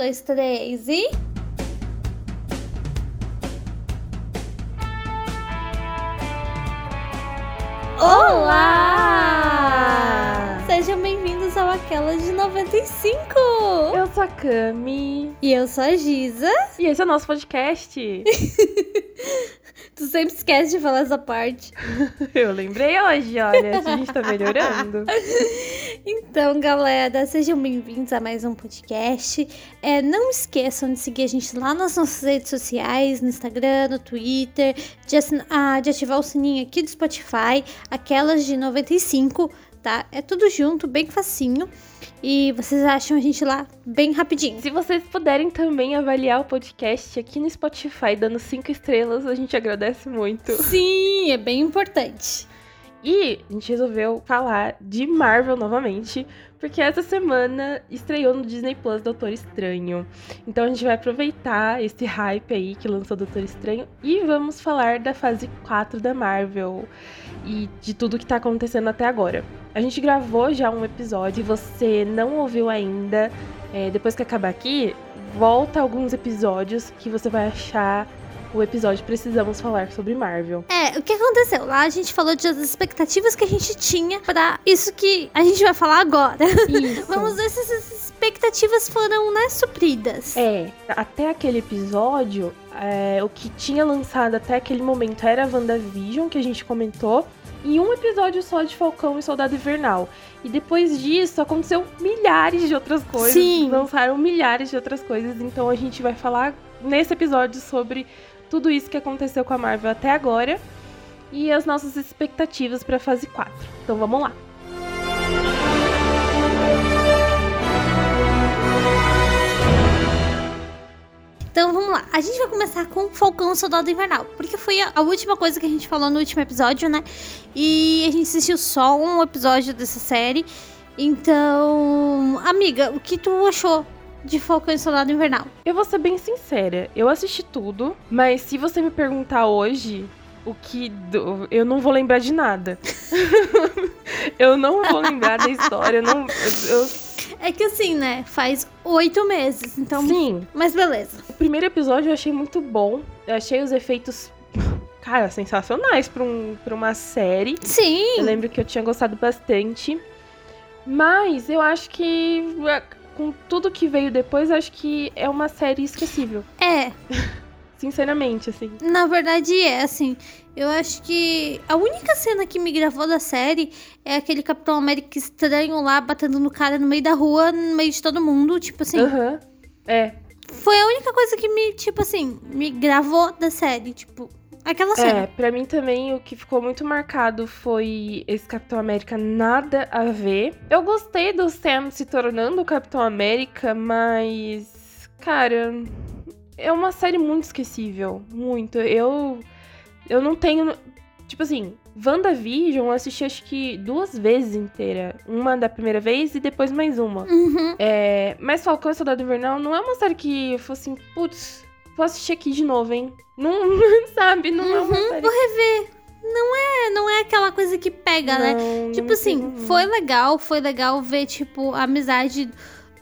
dois, três e. Olá! Sejam bem-vindos ao Aquelas de 95! Eu sou a Cami. E eu sou a Giza. E esse é o nosso podcast. tu sempre esquece de falar essa parte. eu lembrei hoje, olha, a gente tá melhorando. Então, galera, sejam bem-vindos a mais um podcast. É, não esqueçam de seguir a gente lá nas nossas redes sociais, no Instagram, no Twitter, de, ah, de ativar o sininho aqui do Spotify, aquelas de 95, tá? É tudo junto, bem facinho. E vocês acham a gente lá bem rapidinho. Se vocês puderem também avaliar o podcast aqui no Spotify, dando cinco estrelas, a gente agradece muito. Sim, é bem importante. E a gente resolveu falar de Marvel novamente, porque essa semana estreou no Disney Plus Doutor Estranho. Então a gente vai aproveitar esse hype aí que lançou Doutor Estranho e vamos falar da fase 4 da Marvel e de tudo que tá acontecendo até agora. A gente gravou já um episódio, e você não ouviu ainda, é, depois que acabar aqui, volta alguns episódios que você vai achar o episódio Precisamos Falar sobre Marvel. É, o que aconteceu? Lá a gente falou das expectativas que a gente tinha para isso que a gente vai falar agora. Isso. Vamos ver se essas expectativas foram, né, supridas. É, até aquele episódio, é, o que tinha lançado até aquele momento era a WandaVision, que a gente comentou e um episódio só de Falcão e Soldado Invernal. E depois disso aconteceu milhares de outras coisas. Sim. Lançaram milhares de outras coisas. Então a gente vai falar nesse episódio sobre tudo isso que aconteceu com a Marvel até agora e as nossas expectativas para a fase 4. Então vamos lá. Então vamos lá. A gente vai começar com Falcão Soldado Invernal, porque foi a, a, última coisa que a gente falou no último episódio, né? E a gente assistiu só um episódio dessa série. Então, amiga, o que tu achou de Falcão e Soldado Invernal? Eu vou ser bem sincera, eu assisti tudo, mas se você me perguntar hoje o que. Eu não vou lembrar de nada. eu não vou lembrar da história, não. Eu... É que assim, né? Faz oito meses, então. Sim. Mas beleza. O primeiro episódio eu achei muito bom. Eu achei os efeitos cara, sensacionais pra, um, pra uma série. Sim. Eu lembro que eu tinha gostado bastante. Mas eu acho que com tudo que veio depois, acho que é uma série esquecível. É. Sinceramente, assim. Na verdade, é, assim. Eu acho que a única cena que me gravou da série é aquele Capitão América estranho lá batendo no cara no meio da rua, no meio de todo mundo, tipo assim. Aham. Uhum. É. Foi a única coisa que me, tipo assim, me gravou da série, tipo. Aquela cena. É, pra mim também o que ficou muito marcado foi esse Capitão América nada a ver. Eu gostei do Sam se tornando o Capitão América, mas. Cara, é uma série muito esquecível. Muito. Eu. Eu não tenho. Tipo assim, WandaVision eu assisti acho que duas vezes inteira. Uma da primeira vez e depois mais uma. Uhum. É, mas Falcão e Soldado Invernal não é uma série que eu fosse assim, putz, vou assistir aqui de novo, hein? Não, sabe? Não uhum, é uma uhum, série. Vou rever. Não é, não é aquela coisa que pega, né? não, né? Tipo não assim, foi legal, foi legal ver, tipo, a amizade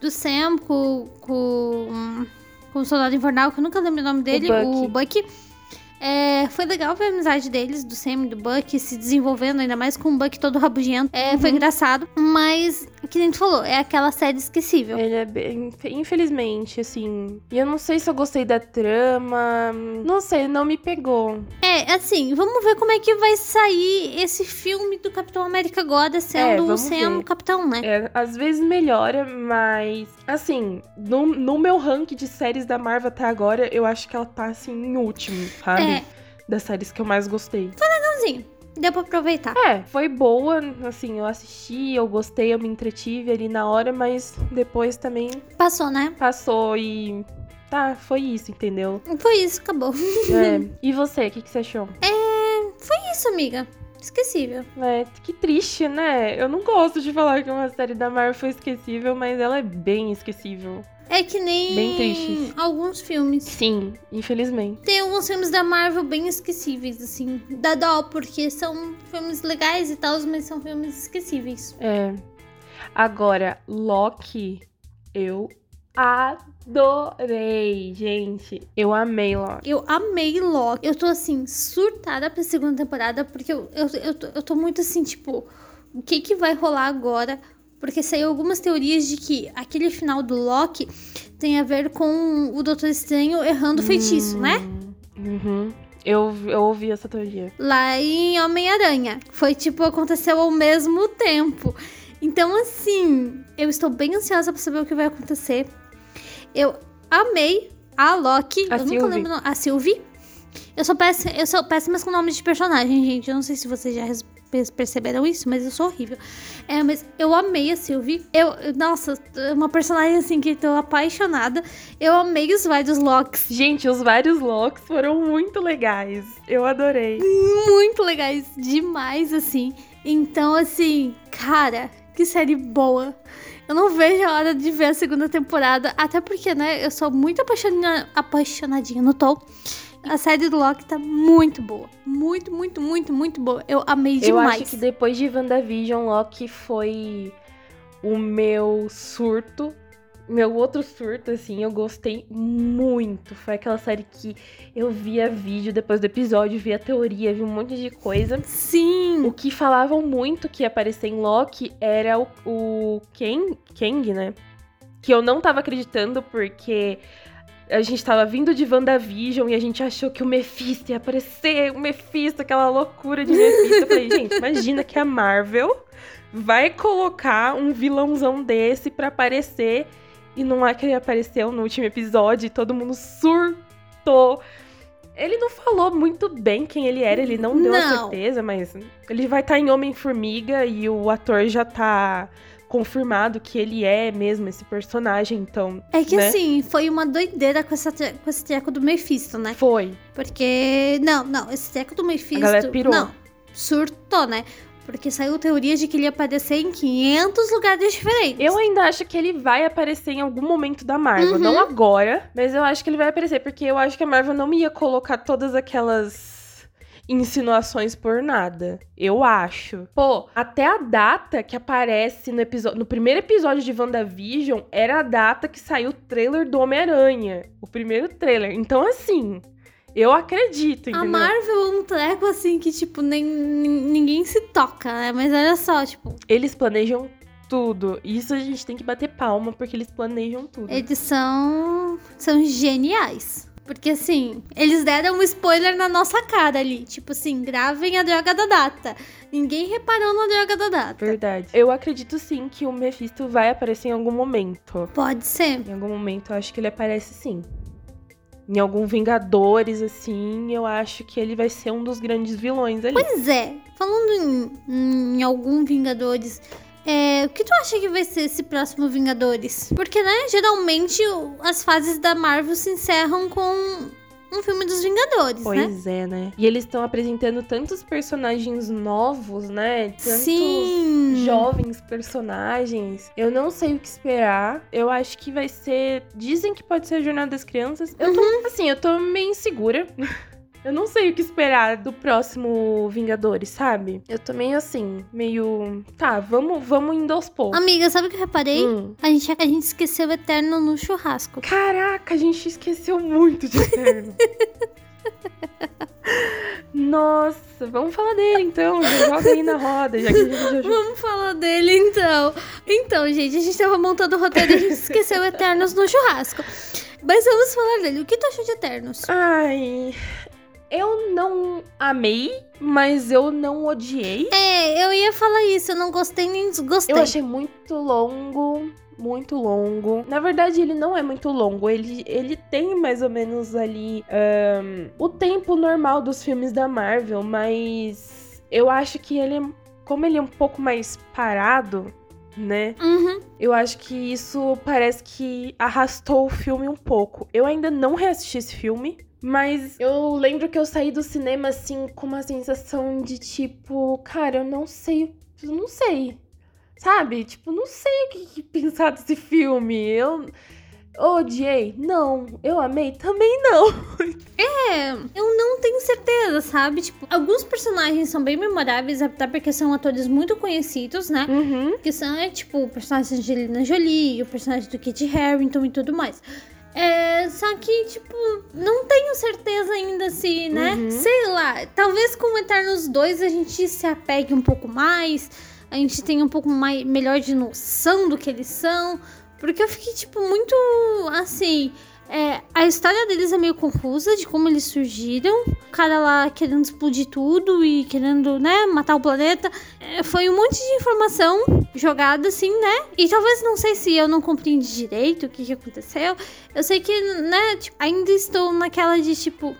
do Sam com, com, com o Soldado Invernal, que eu nunca lembro o nome dele, o Bucky. O Bucky é, foi legal ver a amizade deles, do Sam e do Buck, se desenvolvendo, ainda mais com o Buck todo rabugento. É, uhum. Foi engraçado. Mas, que nem tu falou, é aquela série esquecível. Ele é bem. Infelizmente, assim. E eu não sei se eu gostei da trama. Não sei, não me pegou. É, assim, vamos ver como é que vai sair esse filme do Capitão América agora sendo é, o Sam o Capitão, né? É, às vezes melhora, mas. Assim, no, no meu ranking de séries da Marvel até agora, eu acho que ela tá, assim, em último, sabe? É. Das séries que eu mais gostei. Foi legalzinho. Deu pra aproveitar. É, foi boa, assim, eu assisti, eu gostei, eu me entretive ali na hora, mas depois também. Passou, né? Passou e. Tá, foi isso, entendeu? Foi isso, acabou. É. E você, o que, que você achou? É. Foi isso, amiga. Esquecível. É, que triste, né? Eu não gosto de falar que uma série da Marvel foi esquecível, mas ela é bem esquecível. É que nem bem tristes. alguns filmes. Sim, infelizmente. Tem alguns filmes da Marvel bem esquecíveis, assim. Da dó, porque são filmes legais e tal, mas são filmes esquecíveis. É. Agora, Loki, eu adorei, gente. Eu amei Loki. Eu amei Loki. Eu tô assim, surtada pra segunda temporada, porque eu, eu, eu, tô, eu tô muito assim, tipo, o que que vai rolar agora? Porque saiu algumas teorias de que aquele final do Loki tem a ver com o Doutor Estranho errando o feitiço, Hum, né? Uhum. Eu, eu ouvi essa teoria. Lá em Homem-Aranha. Foi tipo, aconteceu ao mesmo tempo. Então, assim, eu estou bem ansiosa pra saber o que vai acontecer. Eu amei a Loki. A eu nunca Sylvie. lembro. o nome- A Sylvie. Eu sou péssima, eu sou com nomes de personagem, gente. Eu não sei se vocês já perceberam isso, mas eu sou horrível. É, mas eu amei a Sylvie. Eu, nossa, é uma personagem assim que tô apaixonada. Eu amei os vários Locks. Gente, os vários Locks foram muito legais. Eu adorei. muito legais demais, assim. Então, assim, cara, que série boa. Eu não vejo a hora de ver a segunda temporada, até porque, né, eu sou muito apaixona- apaixonadinha no Tom. A série do Loki tá muito boa. Muito, muito, muito, muito boa. Eu amei Eu demais. acho que depois de WandaVision, Loki foi o meu surto. Meu outro surto, assim, eu gostei muito. Foi aquela série que eu via vídeo depois do episódio, via teoria, vi um monte de coisa. Sim. O que falavam muito que ia aparecer em Loki era o, o Kang, Kang, né? Que eu não tava acreditando porque a gente tava vindo de WandaVision e a gente achou que o Mephisto ia aparecer, o Mephisto, aquela loucura de Mephisto. Eu falei, gente, imagina que a Marvel vai colocar um vilãozão desse pra aparecer e não é que ele apareceu no último episódio e todo mundo surtou. Ele não falou muito bem quem ele era, ele não deu a Não. certeza, mas ele vai estar em Homem-Formiga e o ator já tá confirmado que ele é mesmo esse personagem, então. É que né? assim, foi uma doideira com, essa, com esse treco do Mephisto, né? Foi. Porque. Não, não, esse treco do Mephisto. galera pirou. Não, surtou, né? Porque saiu teoria de que ele ia aparecer em 500 lugares diferentes. Eu ainda acho que ele vai aparecer em algum momento da Marvel. Uhum. Não agora, mas eu acho que ele vai aparecer, porque eu acho que a Marvel não ia colocar todas aquelas insinuações por nada. Eu acho. Pô, até a data que aparece no episódio. No primeiro episódio de WandaVision era a data que saiu o trailer do Homem-Aranha. O primeiro trailer. Então, assim. Eu acredito, A entendeu? Marvel é um treco assim que, tipo, nem, nin- ninguém se toca, né? Mas olha só, tipo, Eles planejam tudo. Isso a gente tem que bater palma, porque eles planejam tudo. eles são. são geniais. Porque assim, eles deram um spoiler na nossa cara ali. Tipo assim, gravem a droga da data. Ninguém reparou na droga da data. Verdade. Eu acredito sim que o Mephisto vai aparecer em algum momento. Pode ser. Em algum momento eu acho que ele aparece sim. Em algum Vingadores, assim, eu acho que ele vai ser um dos grandes vilões ali. Pois é, falando em, em algum Vingadores, é, o que tu acha que vai ser esse próximo Vingadores? Porque, né, geralmente as fases da Marvel se encerram com um filme dos Vingadores, né? Pois é, né? E eles estão apresentando tantos personagens novos, né? Tantos Sim. jovens personagens. Eu não sei o que esperar. Eu acho que vai ser. Dizem que pode ser a Jornada das Crianças. Eu tô, Uhum. assim, eu tô meio insegura. Eu não sei o que esperar do próximo Vingadores, sabe? Eu tô meio assim, meio. Tá, vamos, vamos indo aos poucos. Amiga, sabe o que eu reparei? Hum. A, gente, a gente esqueceu o Eterno no churrasco. Caraca, a gente esqueceu muito de Eterno. Nossa, vamos falar dele então. Já joga aí na roda, já que a gente já. Vamos falar dele então. Então, gente, a gente tava montando o roteiro e a gente esqueceu Eternos no churrasco. Mas vamos falar dele. O que tu achou de Eternos? Ai. Eu não amei, mas eu não odiei. É, eu ia falar isso, eu não gostei nem desgostei. Eu achei muito longo, muito longo. Na verdade, ele não é muito longo. Ele, ele tem mais ou menos ali ahn, o tempo normal dos filmes da Marvel, mas eu acho que ele, é- como ele é um pouco mais parado, né? Uhum. Eu acho que isso parece que arrastou o filme um pouco. Eu ainda não reassisti esse filme. Mas eu lembro que eu saí do cinema assim com uma sensação de tipo, cara, eu não sei, eu não sei. Sabe? Tipo, não sei o que, pensar desse filme. Eu odiei? Não. Eu amei? Também não. É, eu não tenho certeza, sabe? Tipo, alguns personagens são bem memoráveis, até porque são atores muito conhecidos, né? Uhum. Que são, é, tipo, o personagem da Angelina Jolie, o personagem do Kit Harington e tudo mais. É, só que, tipo, não tenho certeza ainda se, né? Uhum. Sei lá, talvez com o Eternos 2 a gente se apegue um pouco mais, a gente tenha um pouco mais, melhor de noção do que eles são. Porque eu fiquei, tipo, muito assim. É, a história deles é meio confusa de como eles surgiram. O cara lá querendo explodir tudo e querendo, né, matar o planeta. É, foi um monte de informação jogada assim, né? E talvez não sei se eu não compreendi direito o que, que aconteceu. Eu sei que, né, tipo, ainda estou naquela de tipo.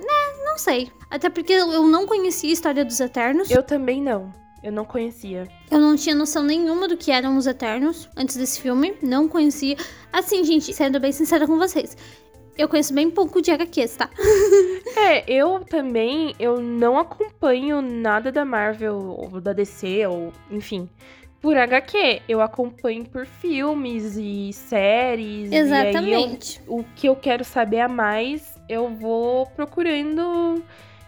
Né, não sei. Até porque eu não conhecia a história dos Eternos. Eu também não. Eu não conhecia. Eu não tinha noção nenhuma do que eram os Eternos antes desse filme. Não conhecia. Assim, gente, sendo bem sincera com vocês. Eu conheço bem pouco de HQs, tá? É, eu também, eu não acompanho nada da Marvel ou da DC ou, enfim, por HQ. Eu acompanho por filmes e séries. E aí eu- Exatamente. o que eu quero saber a mais, eu vou procurando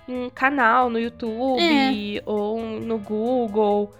em canal no YouTube ou no Google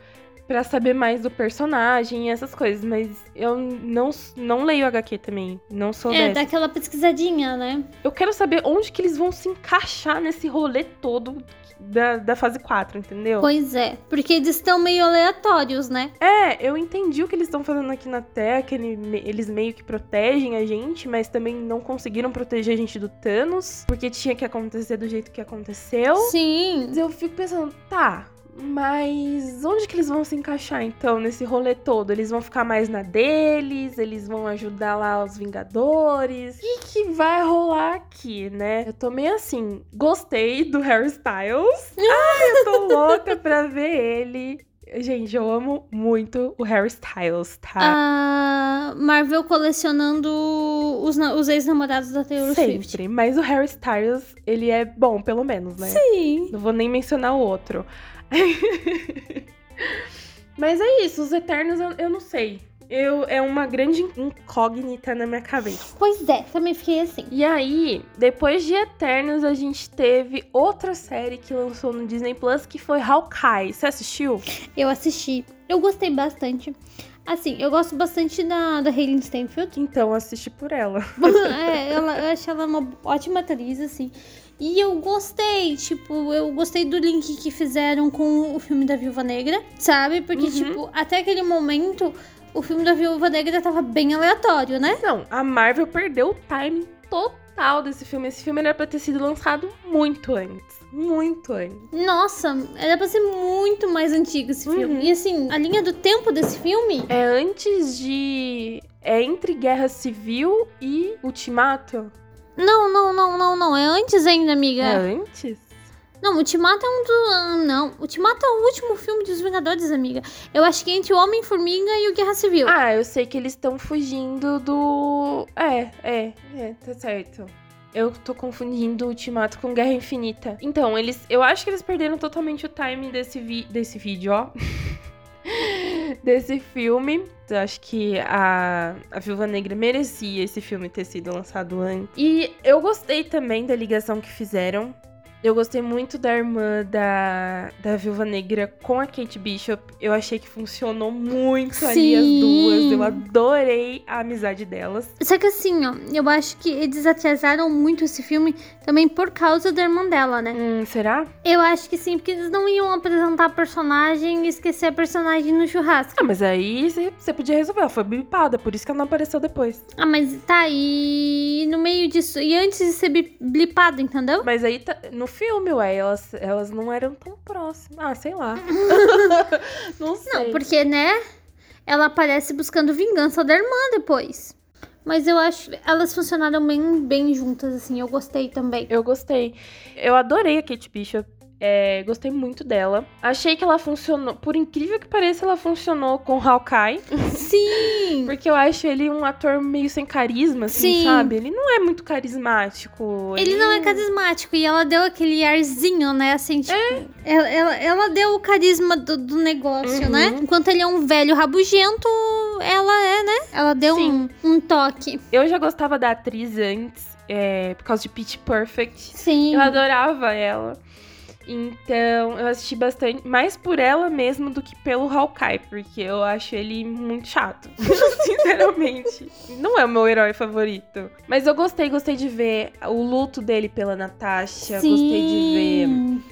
pra saber mais do personagem e essas coisas, mas eu não, não leio HQ também, não sou É, dessa. dá aquela pesquisadinha, né? Eu quero saber onde que eles vão se encaixar nesse rolê todo da, da fase 4, entendeu? Pois é. Porque eles estão meio aleatórios, né? É, eu entendi o que eles estão fazendo aqui na Terra, que eles meio que protegem a gente, mas também não conseguiram proteger a gente do Thanos, porque tinha que acontecer do jeito que aconteceu. Sim. Eu fico pensando, tá, mas onde que eles vão se encaixar então nesse rolê todo? Eles vão ficar mais na deles? Eles vão ajudar lá os Vingadores? O que, que vai rolar aqui, né? Eu tô meio assim, gostei do Harry Styles. Ai, eu tô louca pra ver ele. Gente, eu amo muito o Harry Styles, tá? A Marvel colecionando os, os ex-namorados da Taylor Swift. Sempre. Mas o Harry Styles, ele é bom, pelo menos, né? Sim. Não vou nem mencionar o outro. Mas é isso, os Eternos eu, eu não sei. Eu, é uma grande incógnita na minha cabeça. Pois é, também fiquei assim. E aí, depois de Eternos, a gente teve outra série que lançou no Disney Plus, que foi Hawkeye. Você assistiu? Eu assisti. Eu gostei bastante. Assim, eu gosto bastante da, da Hayley Steinfeld. Então, assisti por ela. é, ela, eu acho ela uma ótima atriz, assim. E eu gostei, tipo, eu gostei do link que fizeram com o filme da Viúva Negra, sabe? Porque, Uhum. tipo, até aquele momento, o filme da Viúva Negra tava bem aleatório, né? Não, a Marvel perdeu o timing total desse filme. Esse filme era pra ter sido lançado muito antes. Muito antes. Nossa, era pra ser muito mais antigo esse Uhum. filme. E assim, a linha do tempo desse filme. É antes de. É entre Guerra Civil e Ultimato? Não, não, não, não, não. É antes ainda, amiga. É antes? Não, Ultimato é um do. ah, Não, Ultimato é o último filme dos Vingadores, amiga. Eu acho que é entre o Homem-Formiga e o Guerra Civil. Ah, eu sei que eles estão fugindo do. É, é, é, tá certo. Eu tô confundindo Ultimato com Guerra Infinita. Então, eles. Eu acho que eles perderam totalmente o time desse, vi... desse vídeo, ó. desse filme. Eu acho que a, a Viúva Negra merecia esse filme ter sido lançado antes. E eu gostei também da ligação que fizeram. Eu gostei muito da irmã da, da Viúva Negra com a Kate Bishop. Eu achei que funcionou muito ali as Sim. duas. Eu adorei a amizade delas. Só que assim, ó, eu acho que eles atrasaram muito esse filme também por causa da irmã dela, né? Hum, será? Eu acho que sim, porque eles não iam apresentar a personagem e esquecer a personagem no churrasco. Ah, mas aí você podia resolver. Ela foi blipada, por isso que ela não apareceu depois. Ah, mas tá, e no meio disso, e antes de ser blipado, entendeu? Mas aí, tá- no filme, ué, elas, elas não eram tão próximas. Ah, sei lá. não sei. Não, porque, né, ela aparece buscando vingança da irmã depois. Mas eu acho elas funcionaram bem, bem juntas, assim, eu gostei também. Eu gostei. Eu adorei a Kate Bishop. É, gostei muito dela. Achei que ela funcionou, por incrível que pareça, ela funcionou com Hawkeye. Sim! Porque eu acho ele um ator meio sem carisma, assim, Sim. sabe? Ele não é muito carismático. Ele não é carismático e ela deu aquele arzinho, né? Assim, tipo. Ela, ela, ela deu o carisma do, do negócio, Uhum. né? Enquanto ele é um velho rabugento, ela é, né? Ela deu um, um toque. Eu já gostava da atriz antes, é, por causa de Pitch Perfect. Sim. Eu adorava ela. Então, eu assisti bastante, mais por ela mesmo do que pelo Hawkeye, porque eu acho ele muito chato, sinceramente. Não é o meu herói favorito. Mas eu gostei, gostei de ver o luto dele pela Natasha, gostei de ver Sim.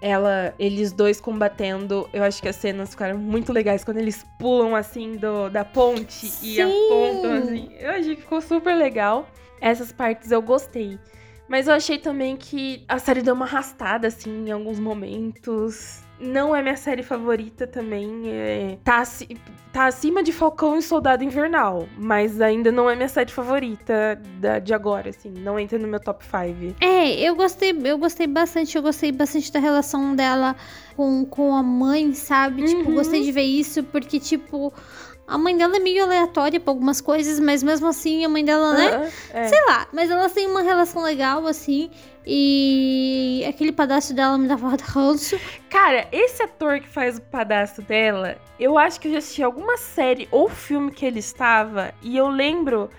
ela, eles dois combatendo. Eu acho que as cenas ficaram muito legais quando eles pulam assim do, da ponte e Sim. apontam assim. Eu achei que ficou super legal. Essas partes eu gostei. Mas eu achei também que a série deu uma arrastada, assim, em alguns momentos. Não é minha série favorita também. é- Tá, aci- tá acima de Falcão e Soldado Invernal. Mas ainda não é minha série favorita da- de agora, assim. Não entra no meu top 5. É, eu gostei, eu gostei bastante, eu gostei bastante da relação dela com, com a mãe, sabe? Tipo, Uhum. gostei de ver isso, porque, tipo, a mãe dela é meio aleatória pra algumas coisas, mas mesmo assim a mãe dela, né? É. Sei lá, mas elas têm uma relação legal, assim. E aquele pedaço dela me dava ranço. Cara, esse ator que faz o padastro dela, eu acho que eu já assisti alguma série ou filme que ele estava e eu lembro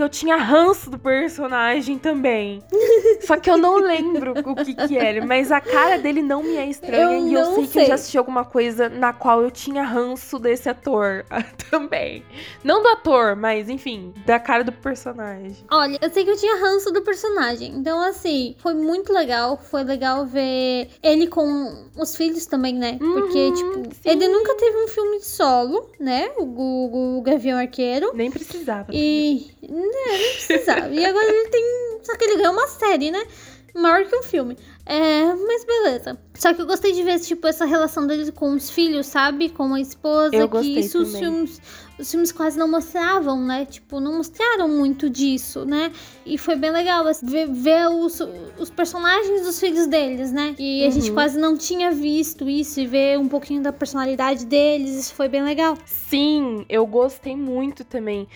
que eu tinha ranço do personagem também. Só que eu não lembro o que que era, mas a cara dele não me é estranha Eu e eu não sei que eu sei. já assisti alguma coisa na qual eu tinha ranço desse ator também. Não do ator, mas enfim, da cara do personagem. Olha, eu sei que eu tinha ranço do personagem. Então, assim, foi muito legal. Foi legal ver ele com os filhos também, né? Porque, Uhum, tipo, sim. ele nunca teve um filme de solo, né? O, o, o Gavião Arqueiro. Nem precisava. E. Né, não precisava. e agora ele tem. Só que ele ganhou uma série, né? Maior que um filme. É, mas beleza. Só que eu gostei de ver, tipo, essa relação dele com os filhos, sabe? Com a esposa. Eu que isso os filmes. Os filmes quase não mostravam, né? Tipo, não mostraram muito disso, né? E foi bem legal assim, ver, ver os, os personagens dos filhos deles, né? E a gente Uhum. quase não tinha visto isso e ver um pouquinho da personalidade deles. Isso foi bem legal. Sim, eu gostei muito também.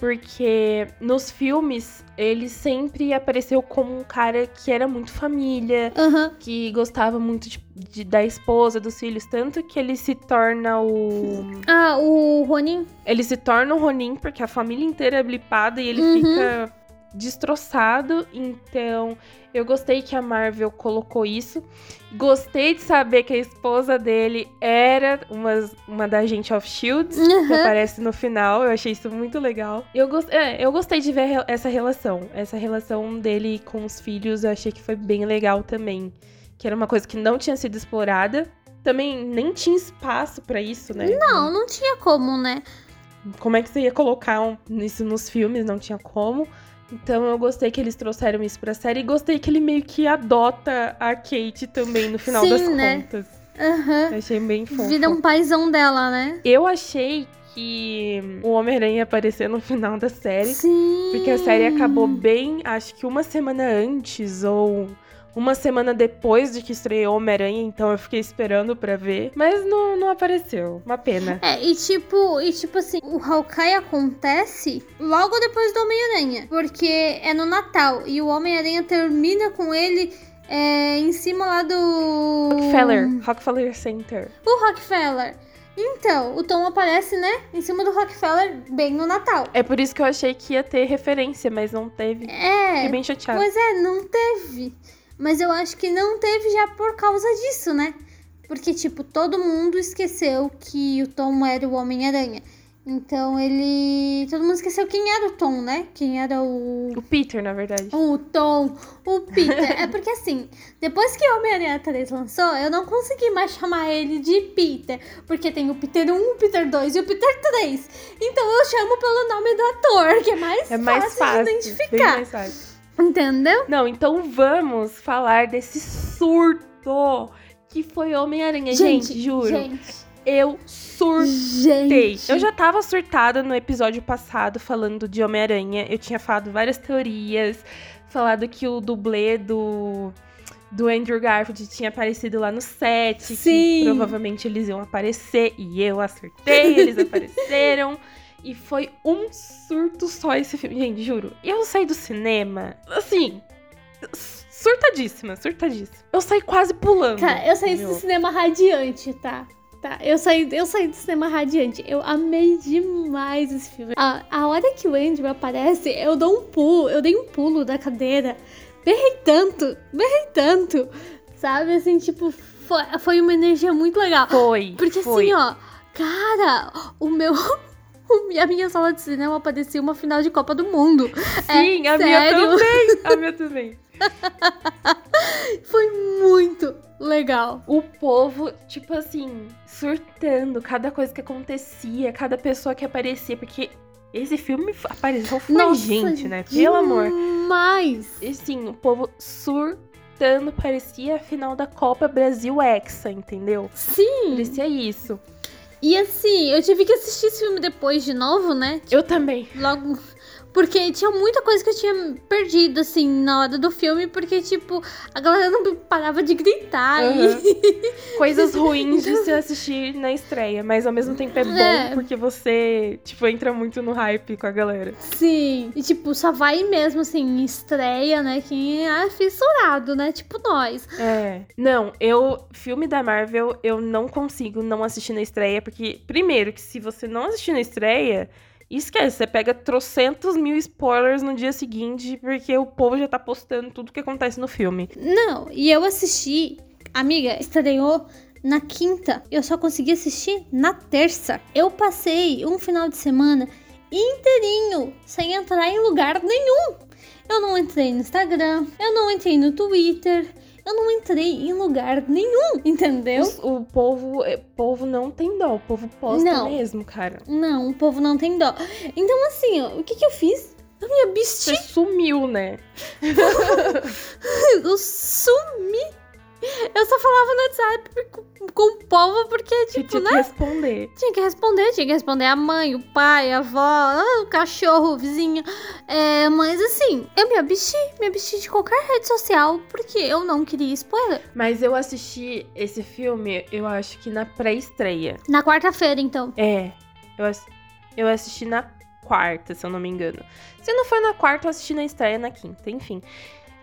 Porque nos filmes ele sempre apareceu como um cara que era muito família, Aham. que gostava muito de, de- da esposa, dos filhos, tanto que ele se torna o. Ah, o Ronin. Ele se torna o Ronin, porque a família inteira é blipada e ele Uhum. fica destroçado. Então, eu gostei que a Marvel colocou isso. Gostei de saber que a esposa dele era uma, uma da Agente of Shields, que Uhum. aparece no final. Eu achei isso muito legal. Eu, é, eu gostei de ver essa relação. Essa relação dele com os filhos, eu achei que foi bem legal também. Que era uma coisa que não tinha sido explorada. Também nem tinha espaço pra isso, né? Não, não tinha como, né? como é que você ia colocar um- isso nos filmes? Não tinha como. Então eu gostei que eles trouxeram isso pra série e gostei que ele meio que adota a Kate também no final Sim, das né? contas. Eu achei bem fofo. Vira um paizão dela, né? Eu achei que o Homem-Aranha ia aparecer no final da série. Sim. Porque a série acabou bem, acho que uma semana antes ou uma semana depois de que estreou Homem-Aranha, então eu fiquei esperando pra ver. Mas não, não apareceu. Uma pena. É, e tipo, e tipo assim, o Hawkeye acontece logo depois do Homem-Aranha. Porque é no Natal. E o Homem-Aranha termina com ele é, em cima lá do. Rockefeller, Rockefeller Center. O Rockefeller. Então, o Tom aparece, né? Em cima do Rockefeller, bem no Natal. É por isso que eu achei que ia ter referência, mas não teve. É. Fiquei bem chateada. Pois é, não teve. Mas eu acho que não teve já por causa disso, né? Porque, tipo, todo mundo esqueceu que o Tom era o Homem-Aranha. Então ele. Todo mundo esqueceu quem era o Tom, né? Quem era o. O Peter, na verdade. O Tom, o Peter. é porque assim, depois que o Homem-Aranha 3 lançou, eu não consegui mais chamar ele de Peter. Porque tem o Peter 1, o Peter 2 e o Peter 3. Então eu chamo pelo nome do ator, que é mais, É mais fácil, fácil. de bem identificar. mais fácil. Entendeu? Não, então vamos falar desse surto que foi Homem-Aranha. Gente, juro. Gente. Eu surtei. Gente. Eu já tava surtada no episódio passado falando de Homem-Aranha. Eu tinha falado várias teorias, falado que o dublê do do Andrew Garfield tinha aparecido lá no set. Sim. Que provavelmente eles iam aparecer. E eu acertei, eles apareceram. E foi um surto só esse filme. Gente, juro. Eu saí do cinema, assim, surtadíssima, surtadíssima. Eu saí quase pulando. Cara, eu saí meu. do cinema radiante, tá? Tá, eu saí, eu saí do cinema radiante. Eu amei demais esse filme. A, a hora que o Andrew aparece, eu dou um pulo, eu dei um pulo da cadeira. Berrei tanto, berrei tanto. Sabe, assim, tipo, foi, foi uma energia muito legal. Foi. Porque foi. assim, ó, cara, o meu. A minha sala de cinema parecia uma final de Copa do Mundo. Sim, É a minha sério? também. A minha também. Foi muito legal. O povo, tipo assim, surtando cada coisa que acontecia, cada pessoa que aparecia, porque esse filme apareceu foi Nossa, gente, né? Pelo amor. Demais. E sim, o povo surtando, parecia a final da Copa Brasil Hexa, entendeu? Sim. Parecia isso. E assim, eu tive que assistir esse filme depois de novo, né? Eu também. Logo. Porque tinha muita coisa que eu tinha perdido, assim, na hora do filme, porque, tipo, a galera não parava de gritar. E... Coisas ruins de se assistir na estreia, mas ao mesmo tempo é bom É. porque você, tipo, entra muito no hype com a galera. Sim. E, tipo, só vai mesmo, assim, estreia, né? Quem é fissurado, né? Tipo nós. É. Não, eu. Filme da Marvel, eu não consigo não assistir na estreia, porque, primeiro, que se você não assistir na estreia. Esquece, você pega trocentos mil spoilers no dia seguinte, porque o povo já tá postando tudo que acontece no filme. Não, e eu assisti. Amiga, estreou na quinta. Eu só consegui assistir na terça. Eu passei um final de semana inteirinho sem entrar em lugar nenhum. Eu não entrei no Instagram, eu não entrei no Twitter, eu não entrei em lugar nenhum, entendeu? Os- O, povo, o povo não tem dó, o povo posta Não. mesmo, cara. Não, o povo não tem dó. Então, assim, ó, o que que eu fiz? Eu me absti, Você sumiu, né? eu sumi. Eu só falava no WhatsApp com, com o povo porque, Que tipo, tinha né? que responder. Tinha que responder, tinha que responder a mãe, o pai, a avó, ah, o cachorro, o vizinho. É, mas assim, eu me absti, me absti de qualquer rede social porque eu não queria spoiler. Mas eu assisti esse filme, eu acho que na pré-estreia. Na quarta-feira, então. É, eu, eu assisti na quarta, se eu não me engano. Se não for na quarta, eu assisti na estreia na quinta, enfim.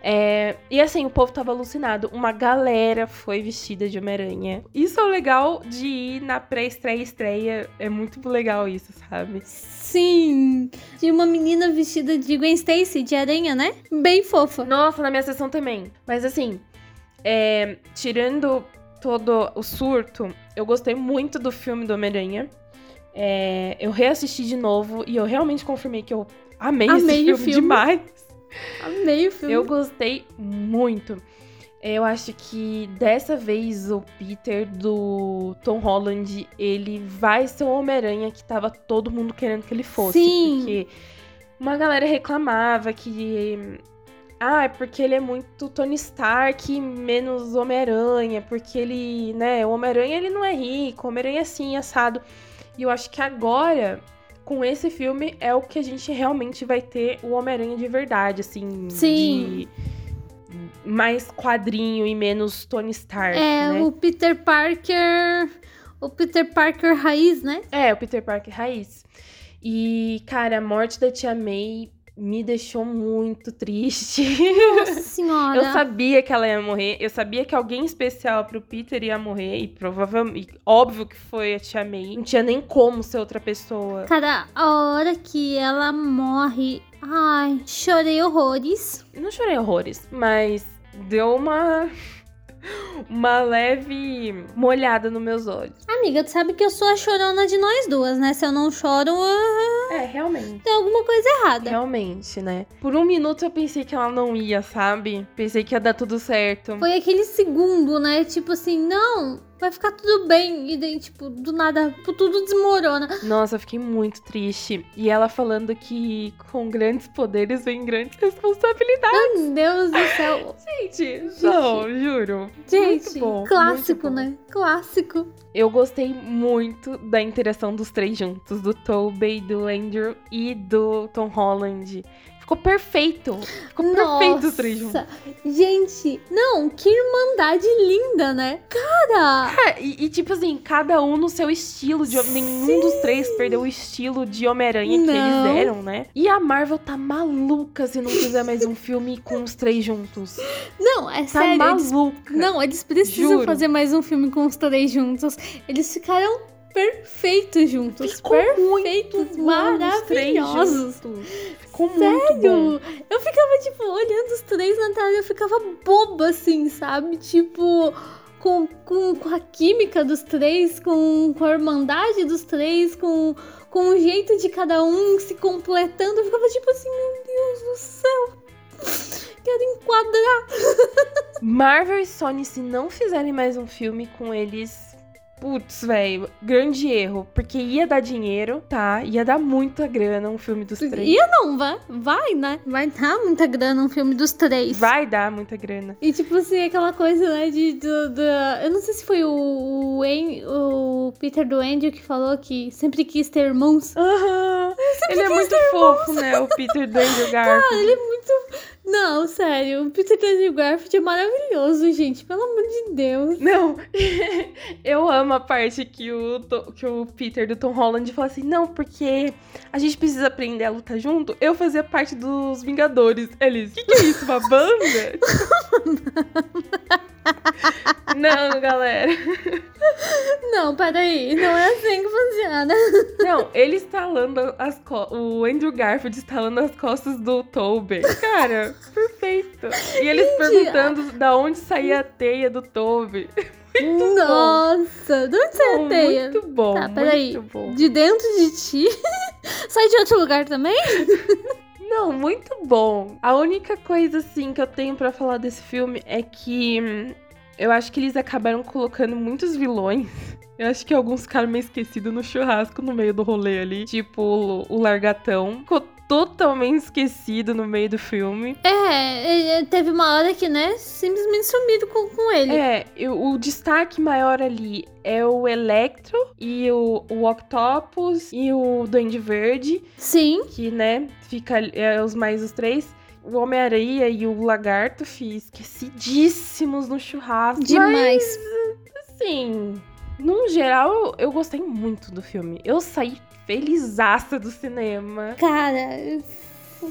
É, e assim, o povo tava alucinado. Uma galera foi vestida de Homem-Aranha. Isso é o legal de ir na pré-estreia estreia. É muito legal isso, sabe? Sim, de uma menina vestida de Gwen Stacy, de aranha, né? Bem fofa. Nossa, na minha sessão também. Mas assim, é, tirando todo o surto, eu gostei muito do filme do Homem-Aranha. É, eu reassisti de novo e eu realmente confirmei que eu amei, Amei esse filme, filme. demais. Amei o filme. Eu gostei muito. Eu acho que dessa vez o Peter do Tom Holland, ele vai ser o Homem-Aranha que tava todo mundo querendo que ele fosse. Sim. Porque uma galera reclamava que. Ah, é porque ele é muito Tony Stark menos Homem-Aranha. Porque ele, né, o Homem-Aranha ele não é rico, o Homem-Aranha é assim, assado. E eu acho que agora, com esse filme, é o que a gente realmente vai ter o Homem-Aranha de verdade, assim. Sim. De mais quadrinho e menos Tony Stark, É, né? o Peter Parker. O Peter Parker raiz, né? É, o Peter Parker raiz. E, cara, a morte da Tia May me deixou muito triste. Nossa senhora. Eu sabia que ela ia morrer, eu sabia que alguém especial pro Peter ia morrer, e provavelmente, óbvio que foi a Tia May. Não tinha nem como ser outra pessoa. Cara, a hora que ela morre. Ai, chorei horrores. Não chorei horrores, mas deu uma. Uma leve molhada nos meus olhos. Amiga, tu sabe que eu sou a chorona de nós duas, né? Se eu não choro, ah, É, realmente. tem alguma coisa errada. Realmente, né? Por um minuto eu pensei que ela não ia, sabe? Pensei que ia dar tudo certo. Foi aquele segundo, né? Tipo assim, não, vai ficar tudo bem. E daí, tipo, do nada, tudo desmorona. Nossa, eu fiquei muito triste. E ela falando que com grandes poderes vem grandes responsabilidades. Meu Deus do céu. Gente, não, juro. Gente, bom, clássico, né? Clássico. Eu gostei muito da interação dos três juntos, do Tobey, do Andrew e do Tom Holland. Ficou perfeito. Ficou perfeito os três juntos. Gente, não, que irmandade linda, né? Cara! Cara, e, e, tipo assim, cada um no seu estilo. De, nenhum dos três perdeu o estilo de Homem-Aranha que eles eram, né? E a Marvel tá maluca se não fizer mais um filme com os três juntos. Não, é tá sério. maluca. Eles, não, eles precisam Juro. fazer mais um filme com os três juntos. Eles ficaram perfeitos juntos. Ficou perfeitos, muito maravilhosos. Ficou muito Sério? bom. Eu ficava, tipo, olhando os três na tela eu ficava boba, assim, sabe? Tipo, com, com, com a química dos três, com, com a irmandade dos três, com, com o jeito de cada um se completando. Eu ficava, tipo assim, meu Deus do céu. Quero enquadrar. Marvel e Sony, se não fizerem mais um filme com eles. Putz, velho, grande erro. Porque ia dar dinheiro, tá? Ia dar muita grana um filme dos três. Ia não, vai, vai, né? Vai dar muita grana um filme dos três. Vai dar muita grana. E tipo assim, aquela coisa, né, de... Do, do- eu não sei se foi o, o, o Peter do Andrew que falou que sempre quis ter irmãos. Aham. Ele é muito fofo, né? O Peter do Andrew Garfield. Ele é muito... Não, sério, o Peter Andrew Garfield é maravilhoso, gente. Pelo amor de Deus. Não, eu amo a parte que o, que o Peter do Tom Holland fala assim: não, porque a gente precisa aprender a lutar junto. Eu fazia parte dos Vingadores. Eles, o que, que é isso? Uma banda? não, galera. Não, peraí. Não é assim que funciona. Não, ele estalando as costas. O Andrew Garfield estalando as costas do Tobey. Cara, perfeito. E eles perguntando da onde saía a teia do Tobey. Nossa, de onde Bom, é teia? Muito bom. Tá, peraí. Muito bom. De dentro de ti? Sai de outro lugar também? Não, muito bom. A única coisa, assim, que eu tenho pra falar desse filme é que hum, eu acho que eles acabaram colocando muitos vilões. Eu acho que alguns ficaram meio esquecidos no churrasco no meio do rolê ali. Tipo, o, o Largatão. Ficou totalmente esquecido no meio do filme. É, ele- teve uma hora que, né, simplesmente sumiram com, com ele. É, eu- o destaque maior ali é o Electro e o, o Octopus e o Duende Verde. Sim. que, né, fica é, os mais os três. O Homem-Aranha e o Lagarto, fi, esquecidíssimos no churrasco. Demais. Mas, assim, num geral, eu gostei muito do filme. Eu saí felizaça do cinema. Cara,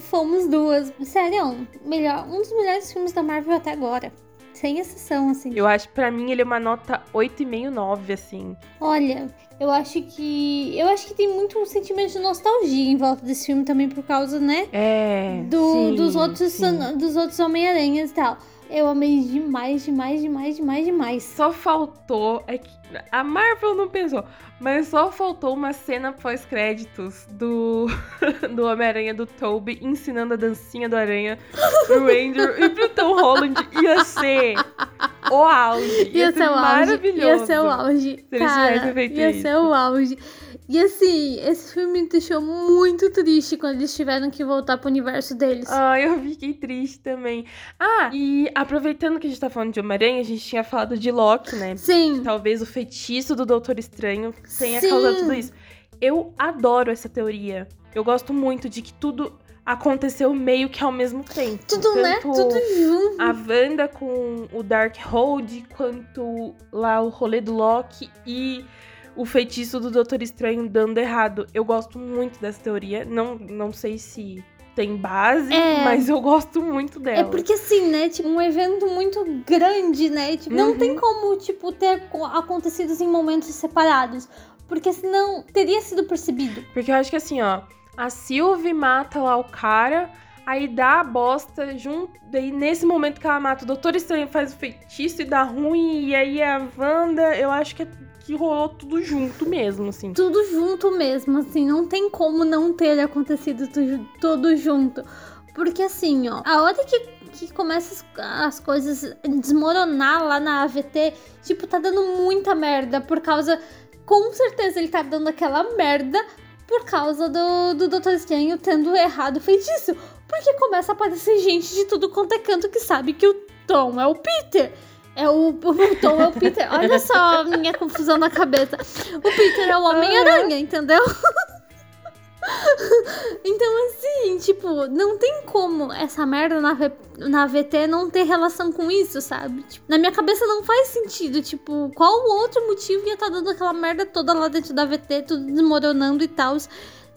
fomos duas. Sério, melhor, um dos melhores filmes da Marvel até agora. Sem exceção, assim. Eu acho, pra mim, ele é uma nota 8,5, 9, assim. Olha, eu acho que. Eu acho que tem muito um sentimento de nostalgia em volta desse filme também, por causa, né? É. Do, sim, dos outros, sim. dos outros Homem-Aranhas e tal. Eu amei demais, demais, demais, demais, demais. Só faltou. É que a Marvel não pensou, mas só faltou uma cena pós-créditos do, do Homem-Aranha do Toby ensinando a dancinha do Aranha pro Andrew e pro Tom Holland. Ia ser o auge. Ia, Ia ser o auge. maravilhoso. Ia ser o auge. Se eles Cara, tivessem feito ia isso. ser o auge. E assim, esse filme me deixou muito triste quando eles tiveram que voltar pro universo deles. Ai, eu fiquei triste também. Ah, e aproveitando que a gente tá falando de Homem-Aranha, a gente tinha falado de Loki, né? Sim. talvez o feitiço do Doutor Estranho tenha Sim. causado tudo isso. Eu adoro essa teoria. Eu gosto muito de que tudo aconteceu meio que ao mesmo tempo. Tudo, né? Tanto Tudo junto. A Wanda com o Darkhold, quanto lá o rolê do Loki e o feitiço do Doutor Estranho dando errado. Eu gosto muito dessa teoria. Não, não sei se tem base, É. mas eu gosto muito dela. É porque assim, né? Tipo, um evento muito grande, né? Tipo, não Uhum. tem como, tipo, ter co- acontecido em momentos separados. Porque senão teria sido percebido. Porque eu acho que assim, ó, a Sylvie mata lá o cara, aí dá a bosta junto. Daí nesse momento que ela mata, o Doutor Estranho faz o feitiço e dá ruim, e aí a Wanda, eu acho que, é- que rolou tudo junto mesmo, assim. Tudo junto mesmo, assim. Não tem como não ter acontecido tu- tudo junto. Porque assim, ó, a hora que, que começa as, as coisas desmoronar lá na AVT, tipo, tá dando muita merda por causa. Com certeza ele tá dando aquela merda por causa do, do Doutor Estranho tendo errado o feitiço. Porque começa a aparecer gente de tudo quanto é canto que sabe que o Tom é o Peter. É o, o Tom é o Peter. Olha só a minha confusão na cabeça. O Peter é o Homem-Aranha, entendeu? então, assim, tipo, não tem como essa merda na, v, na VT não ter relação com isso, sabe? Tipo, na minha cabeça não faz sentido. Tipo, qual o outro motivo ia estar tá dando aquela merda toda lá dentro da VT, tudo desmoronando e tal.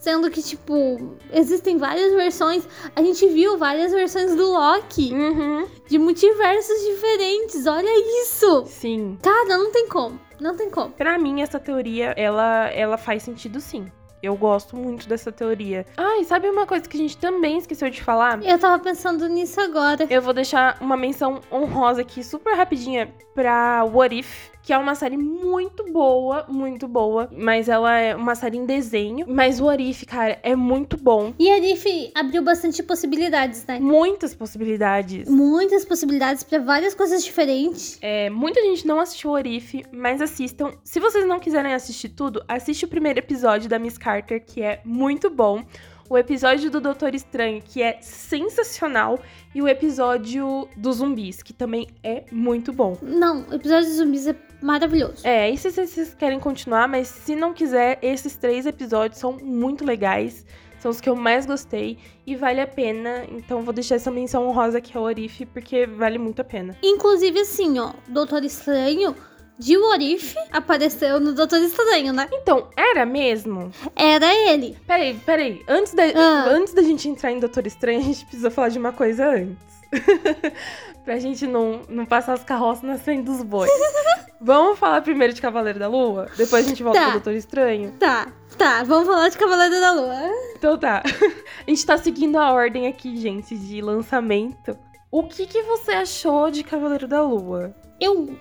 Sendo que, tipo, existem várias versões. A gente viu várias versões do Loki. Uhum. De multiversos diferentes. Olha isso! Sim. Cara, não tem como. Não tem como. Pra mim, essa teoria, ela, ela faz sentido sim. Eu gosto muito dessa teoria. Ah, e sabe uma coisa que a gente também esqueceu de falar? Eu tava pensando nisso agora. Eu vou deixar uma menção honrosa aqui, super rapidinha, pra What If, que é uma série muito boa, muito boa, mas ela é uma série em desenho, mas o Arif, cara, é muito bom. E Arif abriu bastante possibilidades, né? Muitas possibilidades. Muitas possibilidades para várias coisas diferentes. É, muita gente não assistiu o Arif, mas assistam. Se vocês não quiserem assistir tudo, assiste o primeiro episódio da Miss Carter, que é muito bom o episódio do Doutor Estranho, que é sensacional, e o episódio dos zumbis, que também é muito bom. Não, o episódio dos zumbis é maravilhoso. É, e se vocês querem continuar, mas se não quiser, esses três episódios são muito legais. São os que eu mais gostei e vale a pena. Então vou deixar essa menção honrosa aqui ao Orif, porque vale muito a pena. Inclusive, assim, ó, Doutor Estranho de Warif apareceu no Doutor Estranho, né? Então, era mesmo? Era ele. Peraí, peraí. Antes da, ah. antes da gente entrar em Doutor Estranho, a gente precisa falar de uma coisa antes. pra gente não, não passar as carroças na frente dos bois. vamos falar primeiro de Cavaleiro da Lua? Depois a gente volta tá. pro Doutor Estranho? Tá, tá. Vamos falar de Cavaleiro da Lua. Então tá. A gente tá seguindo a ordem aqui, gente, de lançamento. O que, que você achou de Cavaleiro da Lua? Eu